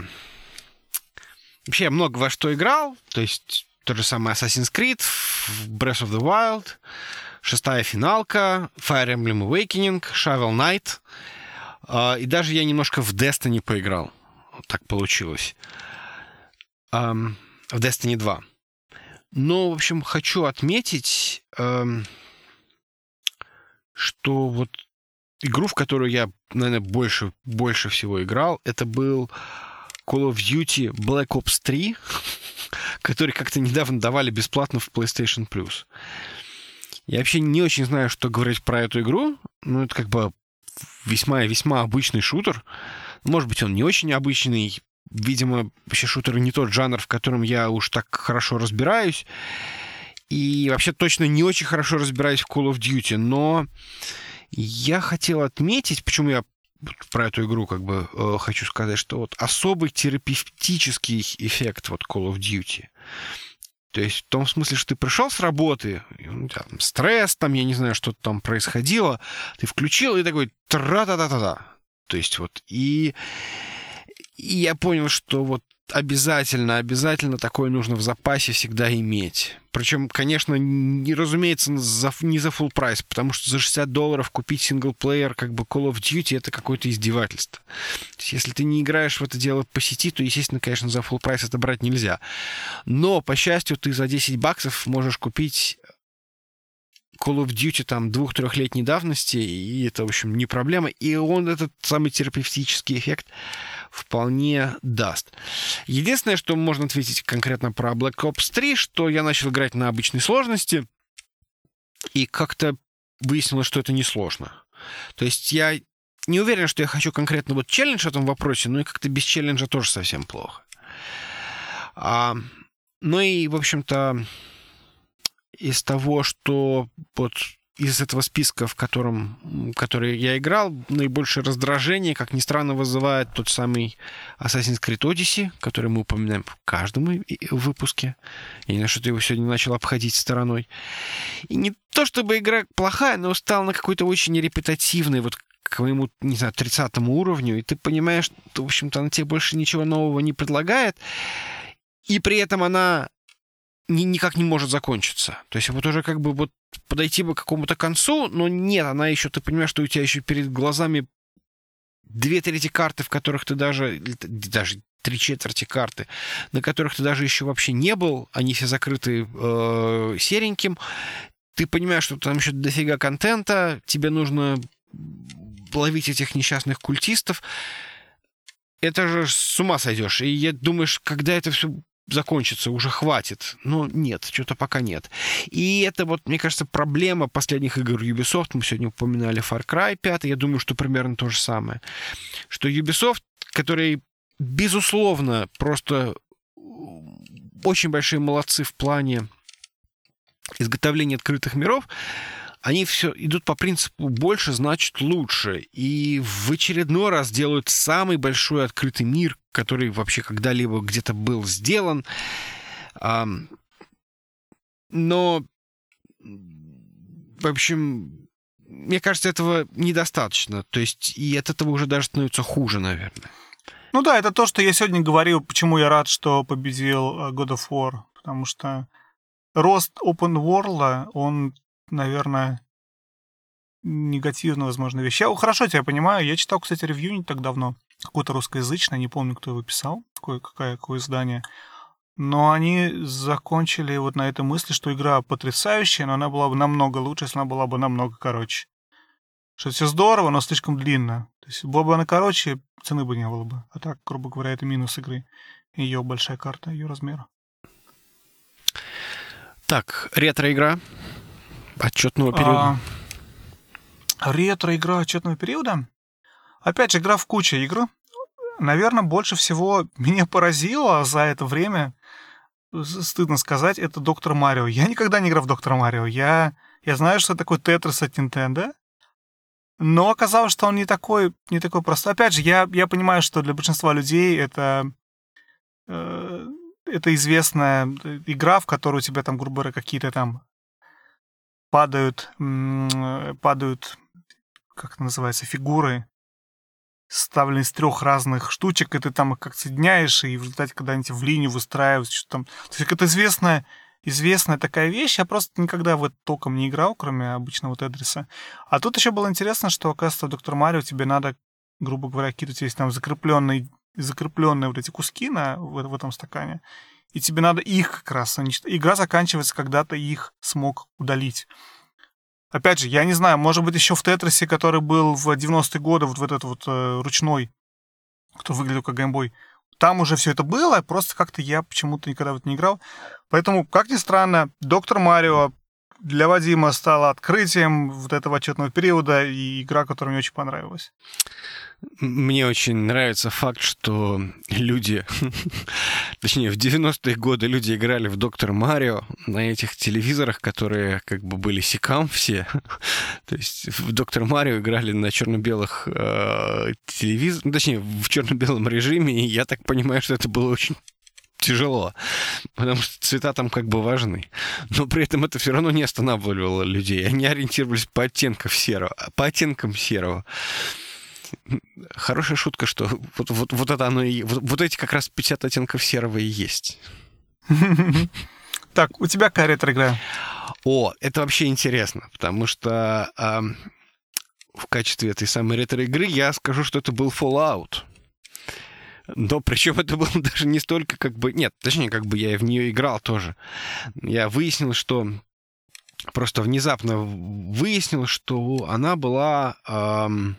вообще, я много во что играл, то есть тот же самый Assassin's Creed, Breath of the Wild, шестая финалка, Fire Emblem Awakening, Shovel Knight. Uh, и даже я немножко в Destiny поиграл. Так получилось. В Destiny 2. Но, в общем, хочу отметить, um, что вот игру, в которую я, наверное, больше, больше всего играл, это был Call of Duty Black Ops 3 который как-то недавно давали бесплатно в PlayStation Plus. Я вообще не очень знаю, что говорить про эту игру. Ну, это как бы весьма весьма обычный шутер. Может быть, он не очень обычный. Видимо, вообще шутер не тот жанр, в котором я уж так хорошо разбираюсь. И вообще точно не очень хорошо разбираюсь в Call of Duty. Но я хотел отметить, почему я про эту игру как бы э, хочу сказать, что вот особый терапевтический эффект вот Call of Duty То есть в том смысле, что ты пришел с работы, там стресс, там, я не знаю, что там происходило, ты включил и такой тра-та-та-та-та. То есть вот, и, и я понял, что вот обязательно, обязательно такое нужно в запасе всегда иметь. Причем, конечно, не, разумеется, за, не за full прайс, потому что за 60 долларов купить синглплеер как бы Call of Duty это какое-то издевательство. То есть, если ты не играешь в это дело по сети, то, естественно, конечно, за full прайс это брать нельзя. Но, по счастью, ты за 10 баксов можешь купить Call of Duty там двух-трехлетней давности, и это, в общем, не проблема. И он этот самый терапевтический эффект вполне даст. Единственное, что можно ответить конкретно про Black Ops 3, что я начал играть на обычной сложности, и как-то выяснилось, что это несложно. То есть я не уверен, что я хочу конкретно вот челлендж в этом вопросе, но и как-то без челленджа тоже совсем плохо. А, ну и, в общем-то, из того, что вот из этого списка, в котором, который я играл, наибольшее раздражение, как ни странно, вызывает тот самый Assassin's Creed Odyssey, который мы упоминаем в каждом выпуске. Я не знаю, что ты его сегодня начал обходить стороной. И не то чтобы игра плохая, но стала на какой-то очень репетативной, вот к моему, не знаю, 30 уровню, и ты понимаешь, что, в общем-то, она тебе больше ничего нового не предлагает, и при этом она ни, никак не может закончиться. То есть вот уже как бы вот подойти бы к какому-то концу, но нет, она еще, ты понимаешь, что у тебя еще перед глазами две трети карты, в которых ты даже, даже три четверти карты, на которых ты даже еще вообще не был, они все закрыты э, сереньким. Ты понимаешь, что там еще дофига контента, тебе нужно ловить этих несчастных культистов. Это же с ума сойдешь. И я думаешь, когда это все закончится, уже хватит. Но нет, что-то пока нет. И это вот, мне кажется, проблема последних игр Ubisoft. Мы сегодня упоминали Far Cry 5, я думаю, что примерно то же самое. Что Ubisoft, который, безусловно, просто очень большие молодцы в плане изготовления открытых миров, они все идут по принципу больше значит лучше. И в очередной раз делают самый большой открытый мир, который вообще когда-либо где-то был сделан. Но, в общем, мне кажется, этого недостаточно. То есть и от этого уже даже становится хуже, наверное. Ну да, это то, что я сегодня говорил, почему я рад, что победил э, God of War. Потому что рост open world, он наверное, негативно, возможно, вещь. Я хорошо тебя понимаю. Я читал, кстати, ревью не так давно. Какое-то русскоязычное, не помню, кто его писал, какое, какое, какое издание. Но они закончили вот на этой мысли, что игра потрясающая, но она была бы намного лучше, если она была бы намного короче. Что все здорово, но слишком длинно. То есть, была бы она короче, цены бы не было бы. А так, грубо говоря, это минус игры. Ее большая карта, ее размера. Так, ретро-игра отчетного периода. А, ретро-игра отчетного периода? Опять же, игра в кучу игр. Наверное, больше всего меня поразило за это время, стыдно сказать, это Доктор Марио. Я никогда не играл в Доктора Марио. Я, я знаю, что такое Тетрис от Nintendo, но оказалось, что он не такой, не такой простой. Опять же, я, я понимаю, что для большинства людей это, э, это известная игра, в которой у тебя там, грубо говоря, какие-то там падают, падают, как это называется, фигуры, составленные из трех разных штучек, и ты там их как соединяешь, и в результате когда-нибудь в линию выстраиваются, что там... То есть это известная, известная такая вещь, я просто никогда в это толком не играл, кроме обычного вот адреса. А тут еще было интересно, что, оказывается, в Доктор Марио тебе надо, грубо говоря, какие-то есть там закрепленные, закрепленные вот эти куски на, в, в этом стакане, и тебе надо их как раз Игра заканчивается, когда ты их смог удалить. Опять же, я не знаю, может быть, еще в Тетрисе, который был в 90-е годы, вот в этот вот э, ручной, кто выглядел как геймбой, там уже все это было, просто как-то я почему-то никогда в это не играл. Поэтому, как ни странно, Доктор Марио для Вадима стала открытием вот этого отчетного периода и игра, которая мне очень понравилась. Мне очень нравится факт, что люди, точнее, в 90-е годы люди играли в Доктор Марио на этих телевизорах, которые как бы были секам все. То есть в Доктор Марио играли на черно-белых э, телевизорах, ну, точнее, в черно-белом режиме, и я так понимаю, что это было очень тяжело, потому что цвета там как бы важны. Но при этом это все равно не останавливало людей. Они ориентировались по оттенкам серого. По оттенкам серого. Хорошая шутка, что вот, вот, вот это оно и... Вот, вот эти как раз 50 оттенков серого и есть. Так, у тебя какая ретро-игра? О, это вообще интересно, потому что э, в качестве этой самой ретро-игры я скажу, что это был Fallout. Но причем это было даже не столько как бы... Нет, точнее, как бы я в нее играл тоже. Я выяснил, что... Просто внезапно выяснил, что она была... Эм...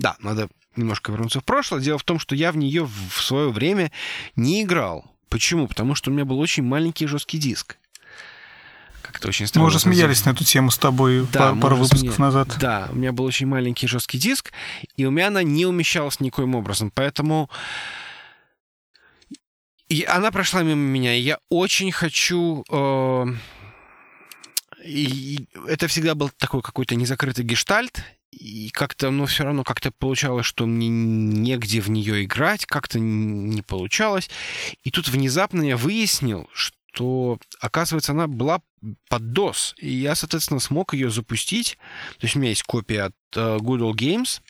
Да, надо немножко вернуться в прошлое. Дело в том, что я в нее в свое время не играл. Почему? Потому что у меня был очень маленький жесткий диск. Как-то очень странно. Мы уже смеялись на эту тему с тобой да, пару выпусков сме... назад. Да, у меня был очень маленький жесткий диск, и у меня она не умещалась никоим образом. Поэтому и она прошла мимо меня. И я очень хочу... Э... И это всегда был такой какой-то незакрытый гештальт, и как-то, но все равно как-то получалось, что мне негде в нее играть, как-то не получалось. И тут внезапно я выяснил, что, оказывается, она была под DOS. И я, соответственно, смог ее запустить. То есть у меня есть копия от uh, Good Old Games.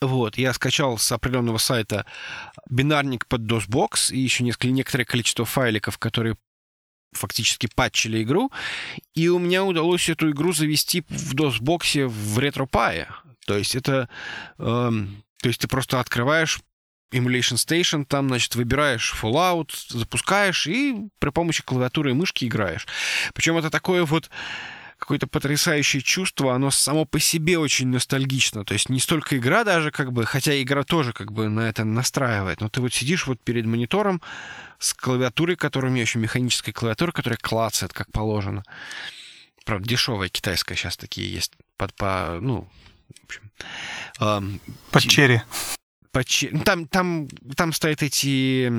Вот, я скачал с определенного сайта бинарник под DOSBox и еще несколько, некоторое количество файликов, которые фактически патчили игру, и у меня удалось эту игру завести в DOS-боксе в RetroPie. То есть это... Эм, то есть ты просто открываешь Emulation Station, там, значит, выбираешь Fallout, запускаешь и при помощи клавиатуры и мышки играешь. Причем это такое вот какое-то потрясающее чувство, оно само по себе очень ностальгично. То есть не столько игра даже, как бы, хотя игра тоже как бы на это настраивает, но ты вот сидишь вот перед монитором с клавиатурой, которая у меня еще механическая клавиатура, которая клацает, как положено. Правда, дешевая китайская сейчас такие есть. Под, по, ну, в общем... Эм, под черри. Под черри. Ну, там, там, там стоят эти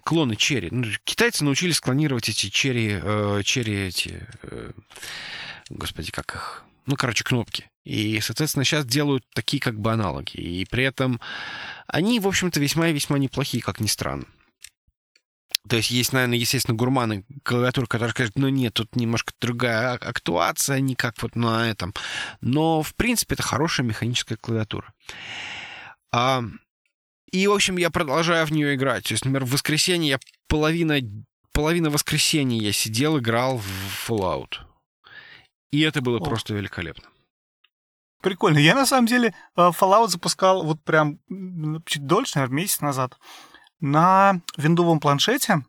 клоны черри. Ну, китайцы научились клонировать эти черри, э, черри эти, э, господи, как их, ну, короче, кнопки. И, соответственно, сейчас делают такие как бы аналоги. И при этом они, в общем-то, весьма и весьма неплохие, как ни странно. То есть есть, наверное, естественно, гурманы клавиатуры, которые скажут, ну нет, тут немножко другая актуация, не как вот на этом. Но, в принципе, это хорошая механическая клавиатура. А, и, в общем, я продолжаю в нее играть. То есть, например, в воскресенье я половина, половина воскресенья я сидел, играл в Fallout. И это было О. просто великолепно. Прикольно. Я, на самом деле, э, Fallout запускал вот прям чуть дольше, наверное, месяц назад. На виндовом планшете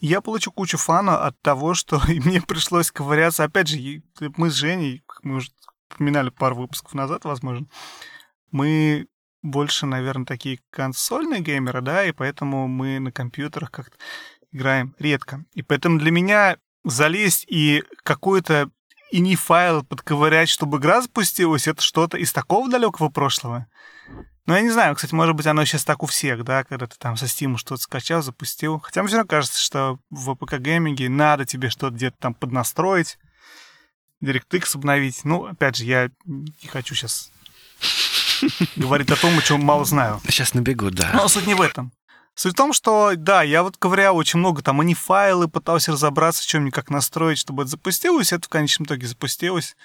я получу кучу фана от того, что мне пришлось ковыряться. Опять же, мы с Женей, как мы уже упоминали пару выпусков назад, возможно, мы больше, наверное, такие консольные геймеры, да, и поэтому мы на компьютерах как-то играем редко. И поэтому для меня залезть и какой-то ини файл подковырять, чтобы игра запустилась, это что-то из такого далекого прошлого. Ну, я не знаю, кстати, может быть, оно сейчас так у всех, да, когда ты там со Steam что-то скачал, запустил. Хотя мне все равно кажется, что в ПК-гейминге надо тебе что-то где-то там поднастроить, DirectX обновить. Ну, опять же, я не хочу сейчас говорить о том, о чем мало знаю. Сейчас набегу, да. Но суть не в этом. Суть в том, что, да, я вот ковырял очень много там, ini файлы, пытался разобраться, чем мне как настроить, чтобы это запустилось. Это в конечном итоге запустилось.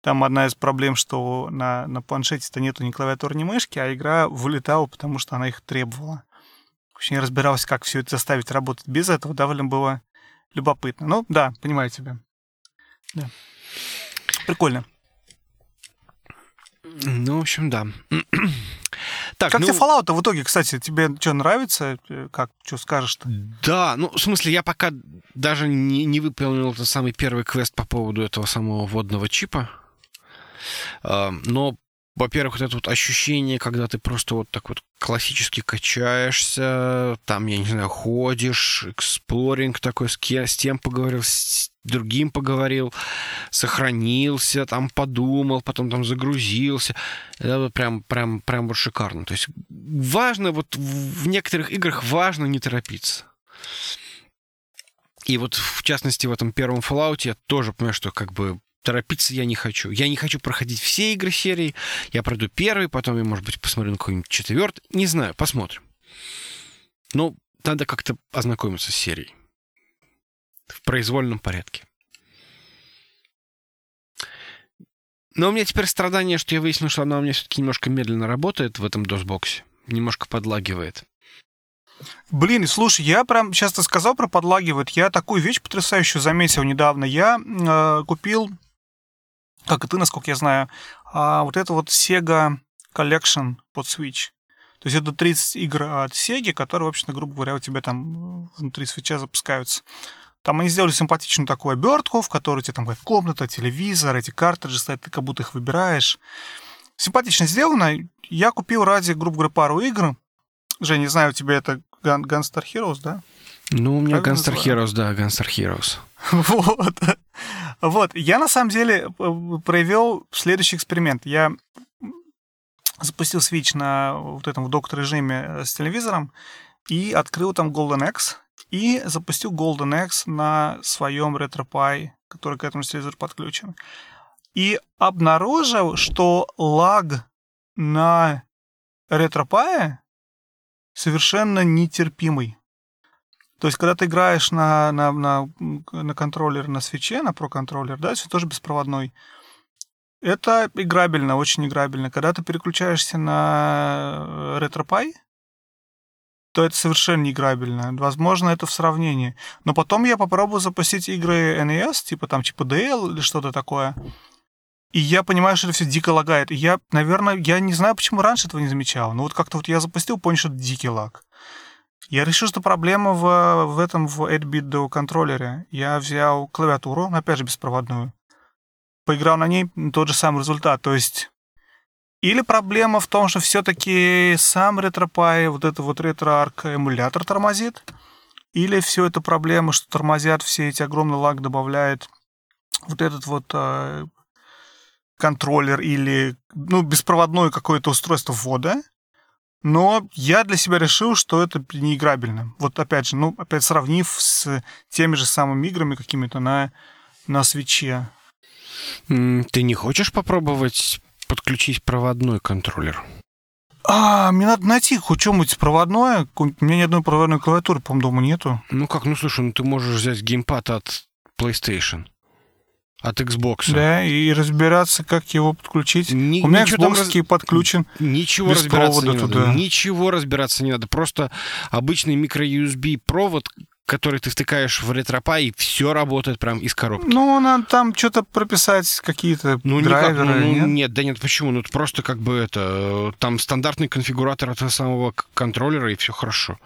Там одна из проблем, что на, на планшете-то нету ни клавиатуры, ни мышки, а игра вылетала, потому что она их требовала. Не разбирался, как все это заставить работать без этого. Довольно было любопытно. Ну, да, понимаю тебя. Да. Прикольно. Ну, в общем, да. Так, как ну... тебе Fallout в итоге, кстати, тебе что, нравится? Как, что скажешь-то? Да, ну, в смысле, я пока даже не, не выполнил этот самый первый квест по поводу этого самого водного чипа. Но, во-первых, вот это вот ощущение, когда ты просто вот так вот классически качаешься, там, я не знаю, ходишь, эксплоринг такой, с, кем, с тем поговорил, с другим поговорил, сохранился, там подумал, потом там загрузился. Это вот прям, прям, прям вот шикарно. То есть важно, вот в некоторых играх важно не торопиться. И вот, в частности, в этом первом Fallout я тоже понимаю, что как бы торопиться я не хочу. Я не хочу проходить все игры серии. Я пройду первый, потом я, может быть, посмотрю на какой-нибудь четвертый. Не знаю, посмотрим. Ну, надо как-то ознакомиться с серией. В произвольном порядке. Но у меня теперь страдание, что я выяснил, что она у меня все-таки немножко медленно работает в этом DOS-боксе. Немножко подлагивает. Блин, слушай, я прям сейчас ты сказал про подлагивает. Я такую вещь потрясающую заметил недавно. Я э, купил, как и ты, насколько я знаю, э, вот это вот Sega Collection под Switch. То есть это 30 игр от Sega, которые, вообще, грубо говоря, у тебя там внутри свеча запускаются. Там они сделали симпатичную такую обертку, в которой у тебя там комната, телевизор, эти картриджи стоят, ты как будто их выбираешь. Симпатично сделано. Я купил ради, грубо говоря, пару игр. Жень, не знаю, у тебя это Gun, Gunstar Heroes, да? Ну, у меня Gunstar Heroes, да, Gunstar Heroes. вот. Вот. Я, на самом деле, провел следующий эксперимент. Я запустил Switch на вот этом в док-режиме с телевизором и открыл там Golden X и запустил Golden X на своем RetroPie, который к этому телевизору подключен. И обнаружил, что лаг на RetroPie совершенно нетерпимый. То есть, когда ты играешь на, на, на, на контроллер на свече, на Pro контроллер, да, все тоже беспроводной, это играбельно, очень играбельно. Когда ты переключаешься на RetroPie, то это совершенно не играбельно. Возможно, это в сравнении. Но потом я попробую запустить игры NES, типа там типа DL или что-то такое. И я понимаю, что это все дико лагает. И я, наверное, я не знаю, почему раньше этого не замечал. Но вот как-то вот я запустил, понял, что это дикий лаг. Я решил, что проблема в, в этом, в 8-bit контроллере. Я взял клавиатуру, опять же, беспроводную. Поиграл на ней, тот же самый результат. То есть или проблема в том, что все-таки сам RetroPie, вот это вот RetroArch эмулятор тормозит, или все это проблема, что тормозят все эти огромный лаг добавляет вот этот вот э, контроллер или ну, беспроводное какое-то устройство ввода. Но я для себя решил, что это неиграбельно. Вот опять же, ну, опять сравнив с теми же самыми играми какими-то на, на свече. Ты не хочешь попробовать подключить проводной контроллер? А, мне надо найти хоть что-нибудь проводное. У меня ни одной проводной клавиатуры, по-моему, дома нету. Ну как, ну слушай, ну ты можешь взять геймпад от PlayStation. От Xbox. Да, и разбираться, как его подключить. Ни, У меня Xbox раз... подключен. Ничего без разбираться провода не туда. надо. Ничего разбираться не надо. Просто обычный микро-USB провод, который ты втыкаешь в ретропа, и все работает прям из коробки. Ну, надо там что-то прописать, какие-то ну, драйверы. Никак, ну, нет? нет, да нет, почему? Ну, просто как бы это... Там стандартный конфигуратор этого самого контроллера, и все хорошо.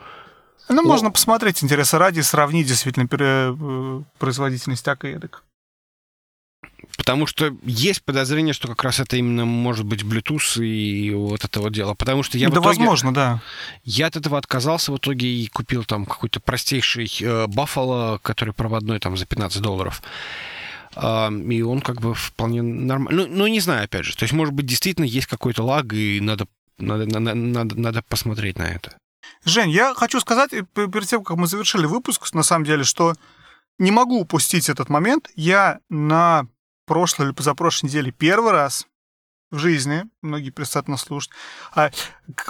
Ну, О. можно посмотреть, интереса ради, сравнить действительно э, производительность так и эдак. Потому что есть подозрение, что как раз это именно может быть Bluetooth и вот это вот дело. Потому что я да, в итоге... возможно, да. Я от этого отказался в итоге и купил там какой-то простейший э, Buffalo, который проводной там за 15 долларов. Uh, и он как бы вполне нормально. Ну, ну, не знаю, опять же. То есть, может быть, действительно есть какой-то лаг, и надо, надо, надо, надо, надо посмотреть на это. Жень, я хочу сказать, перед тем, как мы завершили выпуск, на самом деле, что не могу упустить этот момент. Я на прошлой или позапрошлой неделе первый раз в жизни, многие перестанут нас слушать, а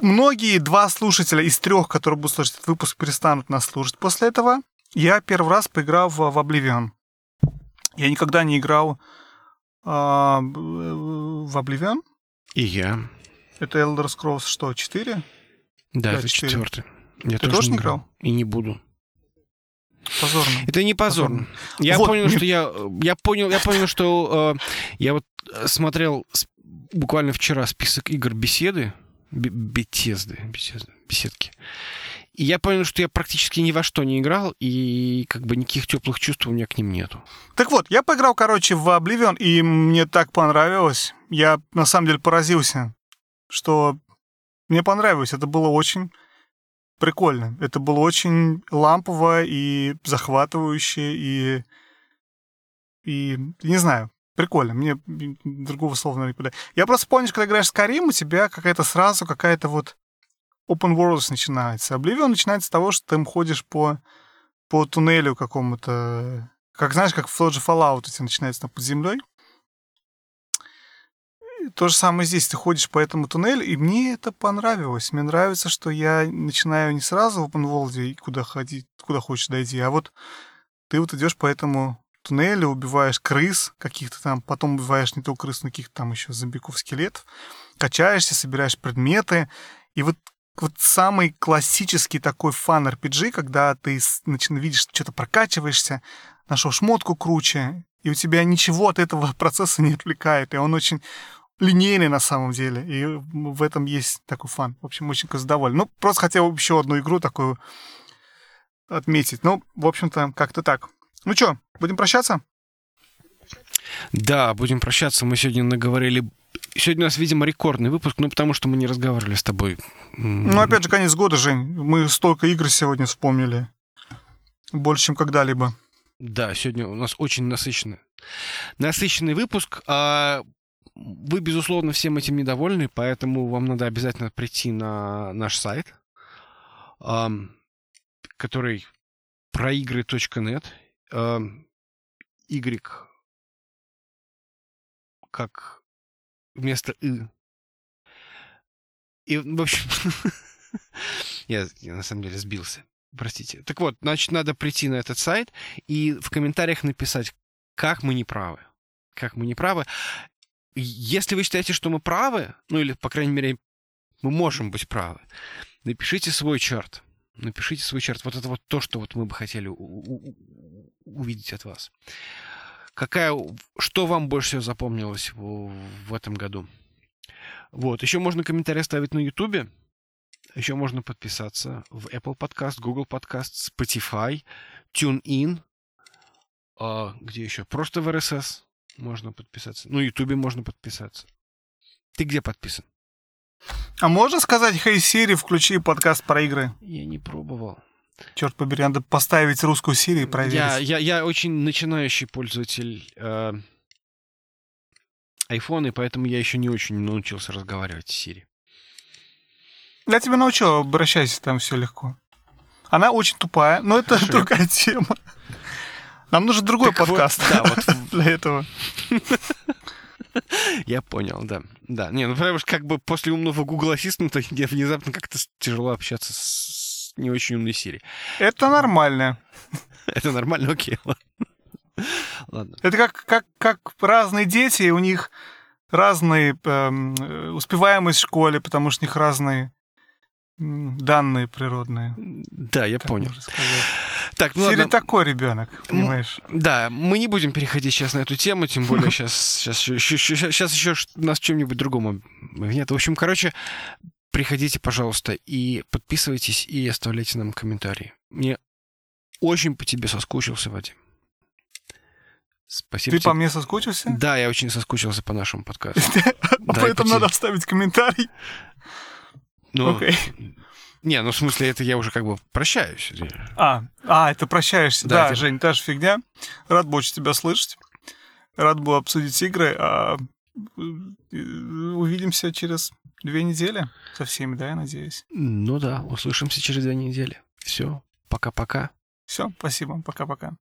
многие два слушателя из трех, которые будут слушать этот выпуск, перестанут нас слушать после этого. Я первый раз поиграл в, в Oblivion. Я никогда не играл а, в Oblivion. И я. Это Elder Scrolls что, 4? Да, это четвертый. Я Ты тоже, тоже не играл? играл? И не буду. Позорно. Это не позорно. позорно. Я вот. понял, что я, я понял, я понял, что э, я вот смотрел буквально вчера список игр беседы, бетезды, беседы, беседки. И я понял, что я практически ни во что не играл, и как бы никаких теплых чувств у меня к ним нету. Так вот, я поиграл, короче, в Oblivion, и мне так понравилось. Я на самом деле поразился, что мне понравилось. Это было очень прикольно. Это было очень лампово и захватывающе, и, и не знаю, прикольно. Мне другого слова не подать. Я просто помню, когда играешь с Карим, у тебя какая-то сразу какая-то вот open world начинается. Oblivion начинается с того, что ты ходишь по, по туннелю какому-то. Как знаешь, как в тот же Fallout у тебя начинается там под землей. То же самое здесь. Ты ходишь по этому туннелю, и мне это понравилось. Мне нравится, что я начинаю не сразу в world, куда ходить, куда хочешь дойти, а вот ты вот идешь по этому туннелю, убиваешь крыс каких-то там, потом убиваешь не только крыс, но каких-то там еще зомбиков, скелетов, качаешься, собираешь предметы, и вот вот самый классический такой фан RPG, когда ты начинаешь видишь, что-то прокачиваешься, нашел шмотку круче, и у тебя ничего от этого процесса не отвлекает, и он очень линейный на самом деле, и в этом есть такой фан. В общем, очень доволен. Ну, просто хотел еще одну игру такую отметить. Ну, в общем-то, как-то так. Ну что, будем прощаться? Да, будем прощаться. Мы сегодня наговорили... Сегодня у нас, видимо, рекордный выпуск, ну, потому что мы не разговаривали с тобой. Ну, опять же, конец года, Жень. Мы столько игр сегодня вспомнили. Больше, чем когда-либо. Да, сегодня у нас очень насыщенный, насыщенный выпуск. А вы, безусловно, всем этим недовольны, поэтому вам надо обязательно прийти на наш сайт, который проигры.нет. Y как вместо «ы». И, в общем, я, я на самом деле сбился. Простите. Так вот, значит, надо прийти на этот сайт и в комментариях написать, как мы не правы. Как мы не правы. Если вы считаете, что мы правы, ну или, по крайней мере, мы можем быть правы, напишите свой чарт. Напишите свой чарт. Вот это вот то, что вот мы бы хотели увидеть от вас. Какая, что вам больше всего запомнилось в, в этом году? Вот. Еще можно комментарий оставить на YouTube. Еще можно подписаться в Apple Podcast, Google Podcast, Spotify, TuneIn. А, где еще? Просто в RSS можно подписаться. Ну, YouTube можно подписаться. Ты где подписан? А можно сказать, хей, Сири, включи подкаст про игры? Я не пробовал. Черт побери, надо поставить русскую Сири и проверить. Я, я, я очень начинающий пользователь э, iPhone, и поэтому я еще не очень научился разговаривать с Сири. Я тебя научил, обращайся, там все легко. Она очень тупая, но это Хорошо. другая тема. Нам нужен другой так подкаст вот, да, вот. для этого. Я понял, да. Да, не, ну потому что как бы после умного Google Assistant мне внезапно как-то тяжело общаться с не очень умной Siri. Это нормально. Это нормально, окей, ладно. Это как, как, как разные дети, у них разные эм, успеваемость в школе, потому что у них разные данные природные. Да, я понял. Так, ну Сири ладно. такой ребенок, понимаешь? Да, мы не будем переходить сейчас на эту тему, тем более сейчас, сейчас, сейчас, сейчас еще нас чем-нибудь другому нет. В общем, короче, приходите, пожалуйста, и подписывайтесь, и оставляйте нам комментарии. Мне очень по тебе соскучился, Вадим. Спасибо. Ты тебе. по мне соскучился? Да, я очень соскучился по нашему подкасту. Поэтому надо оставить комментарий. Ну, не, ну в смысле, это я уже как бы прощаюсь. А, а это прощаешься. Да, да это... Жень, та же фигня. Рад был очень тебя слышать. Рад был обсудить игры. А увидимся через две недели со всеми, да, я надеюсь. Ну да, услышимся через две недели. Все, пока-пока. Все, спасибо, пока-пока.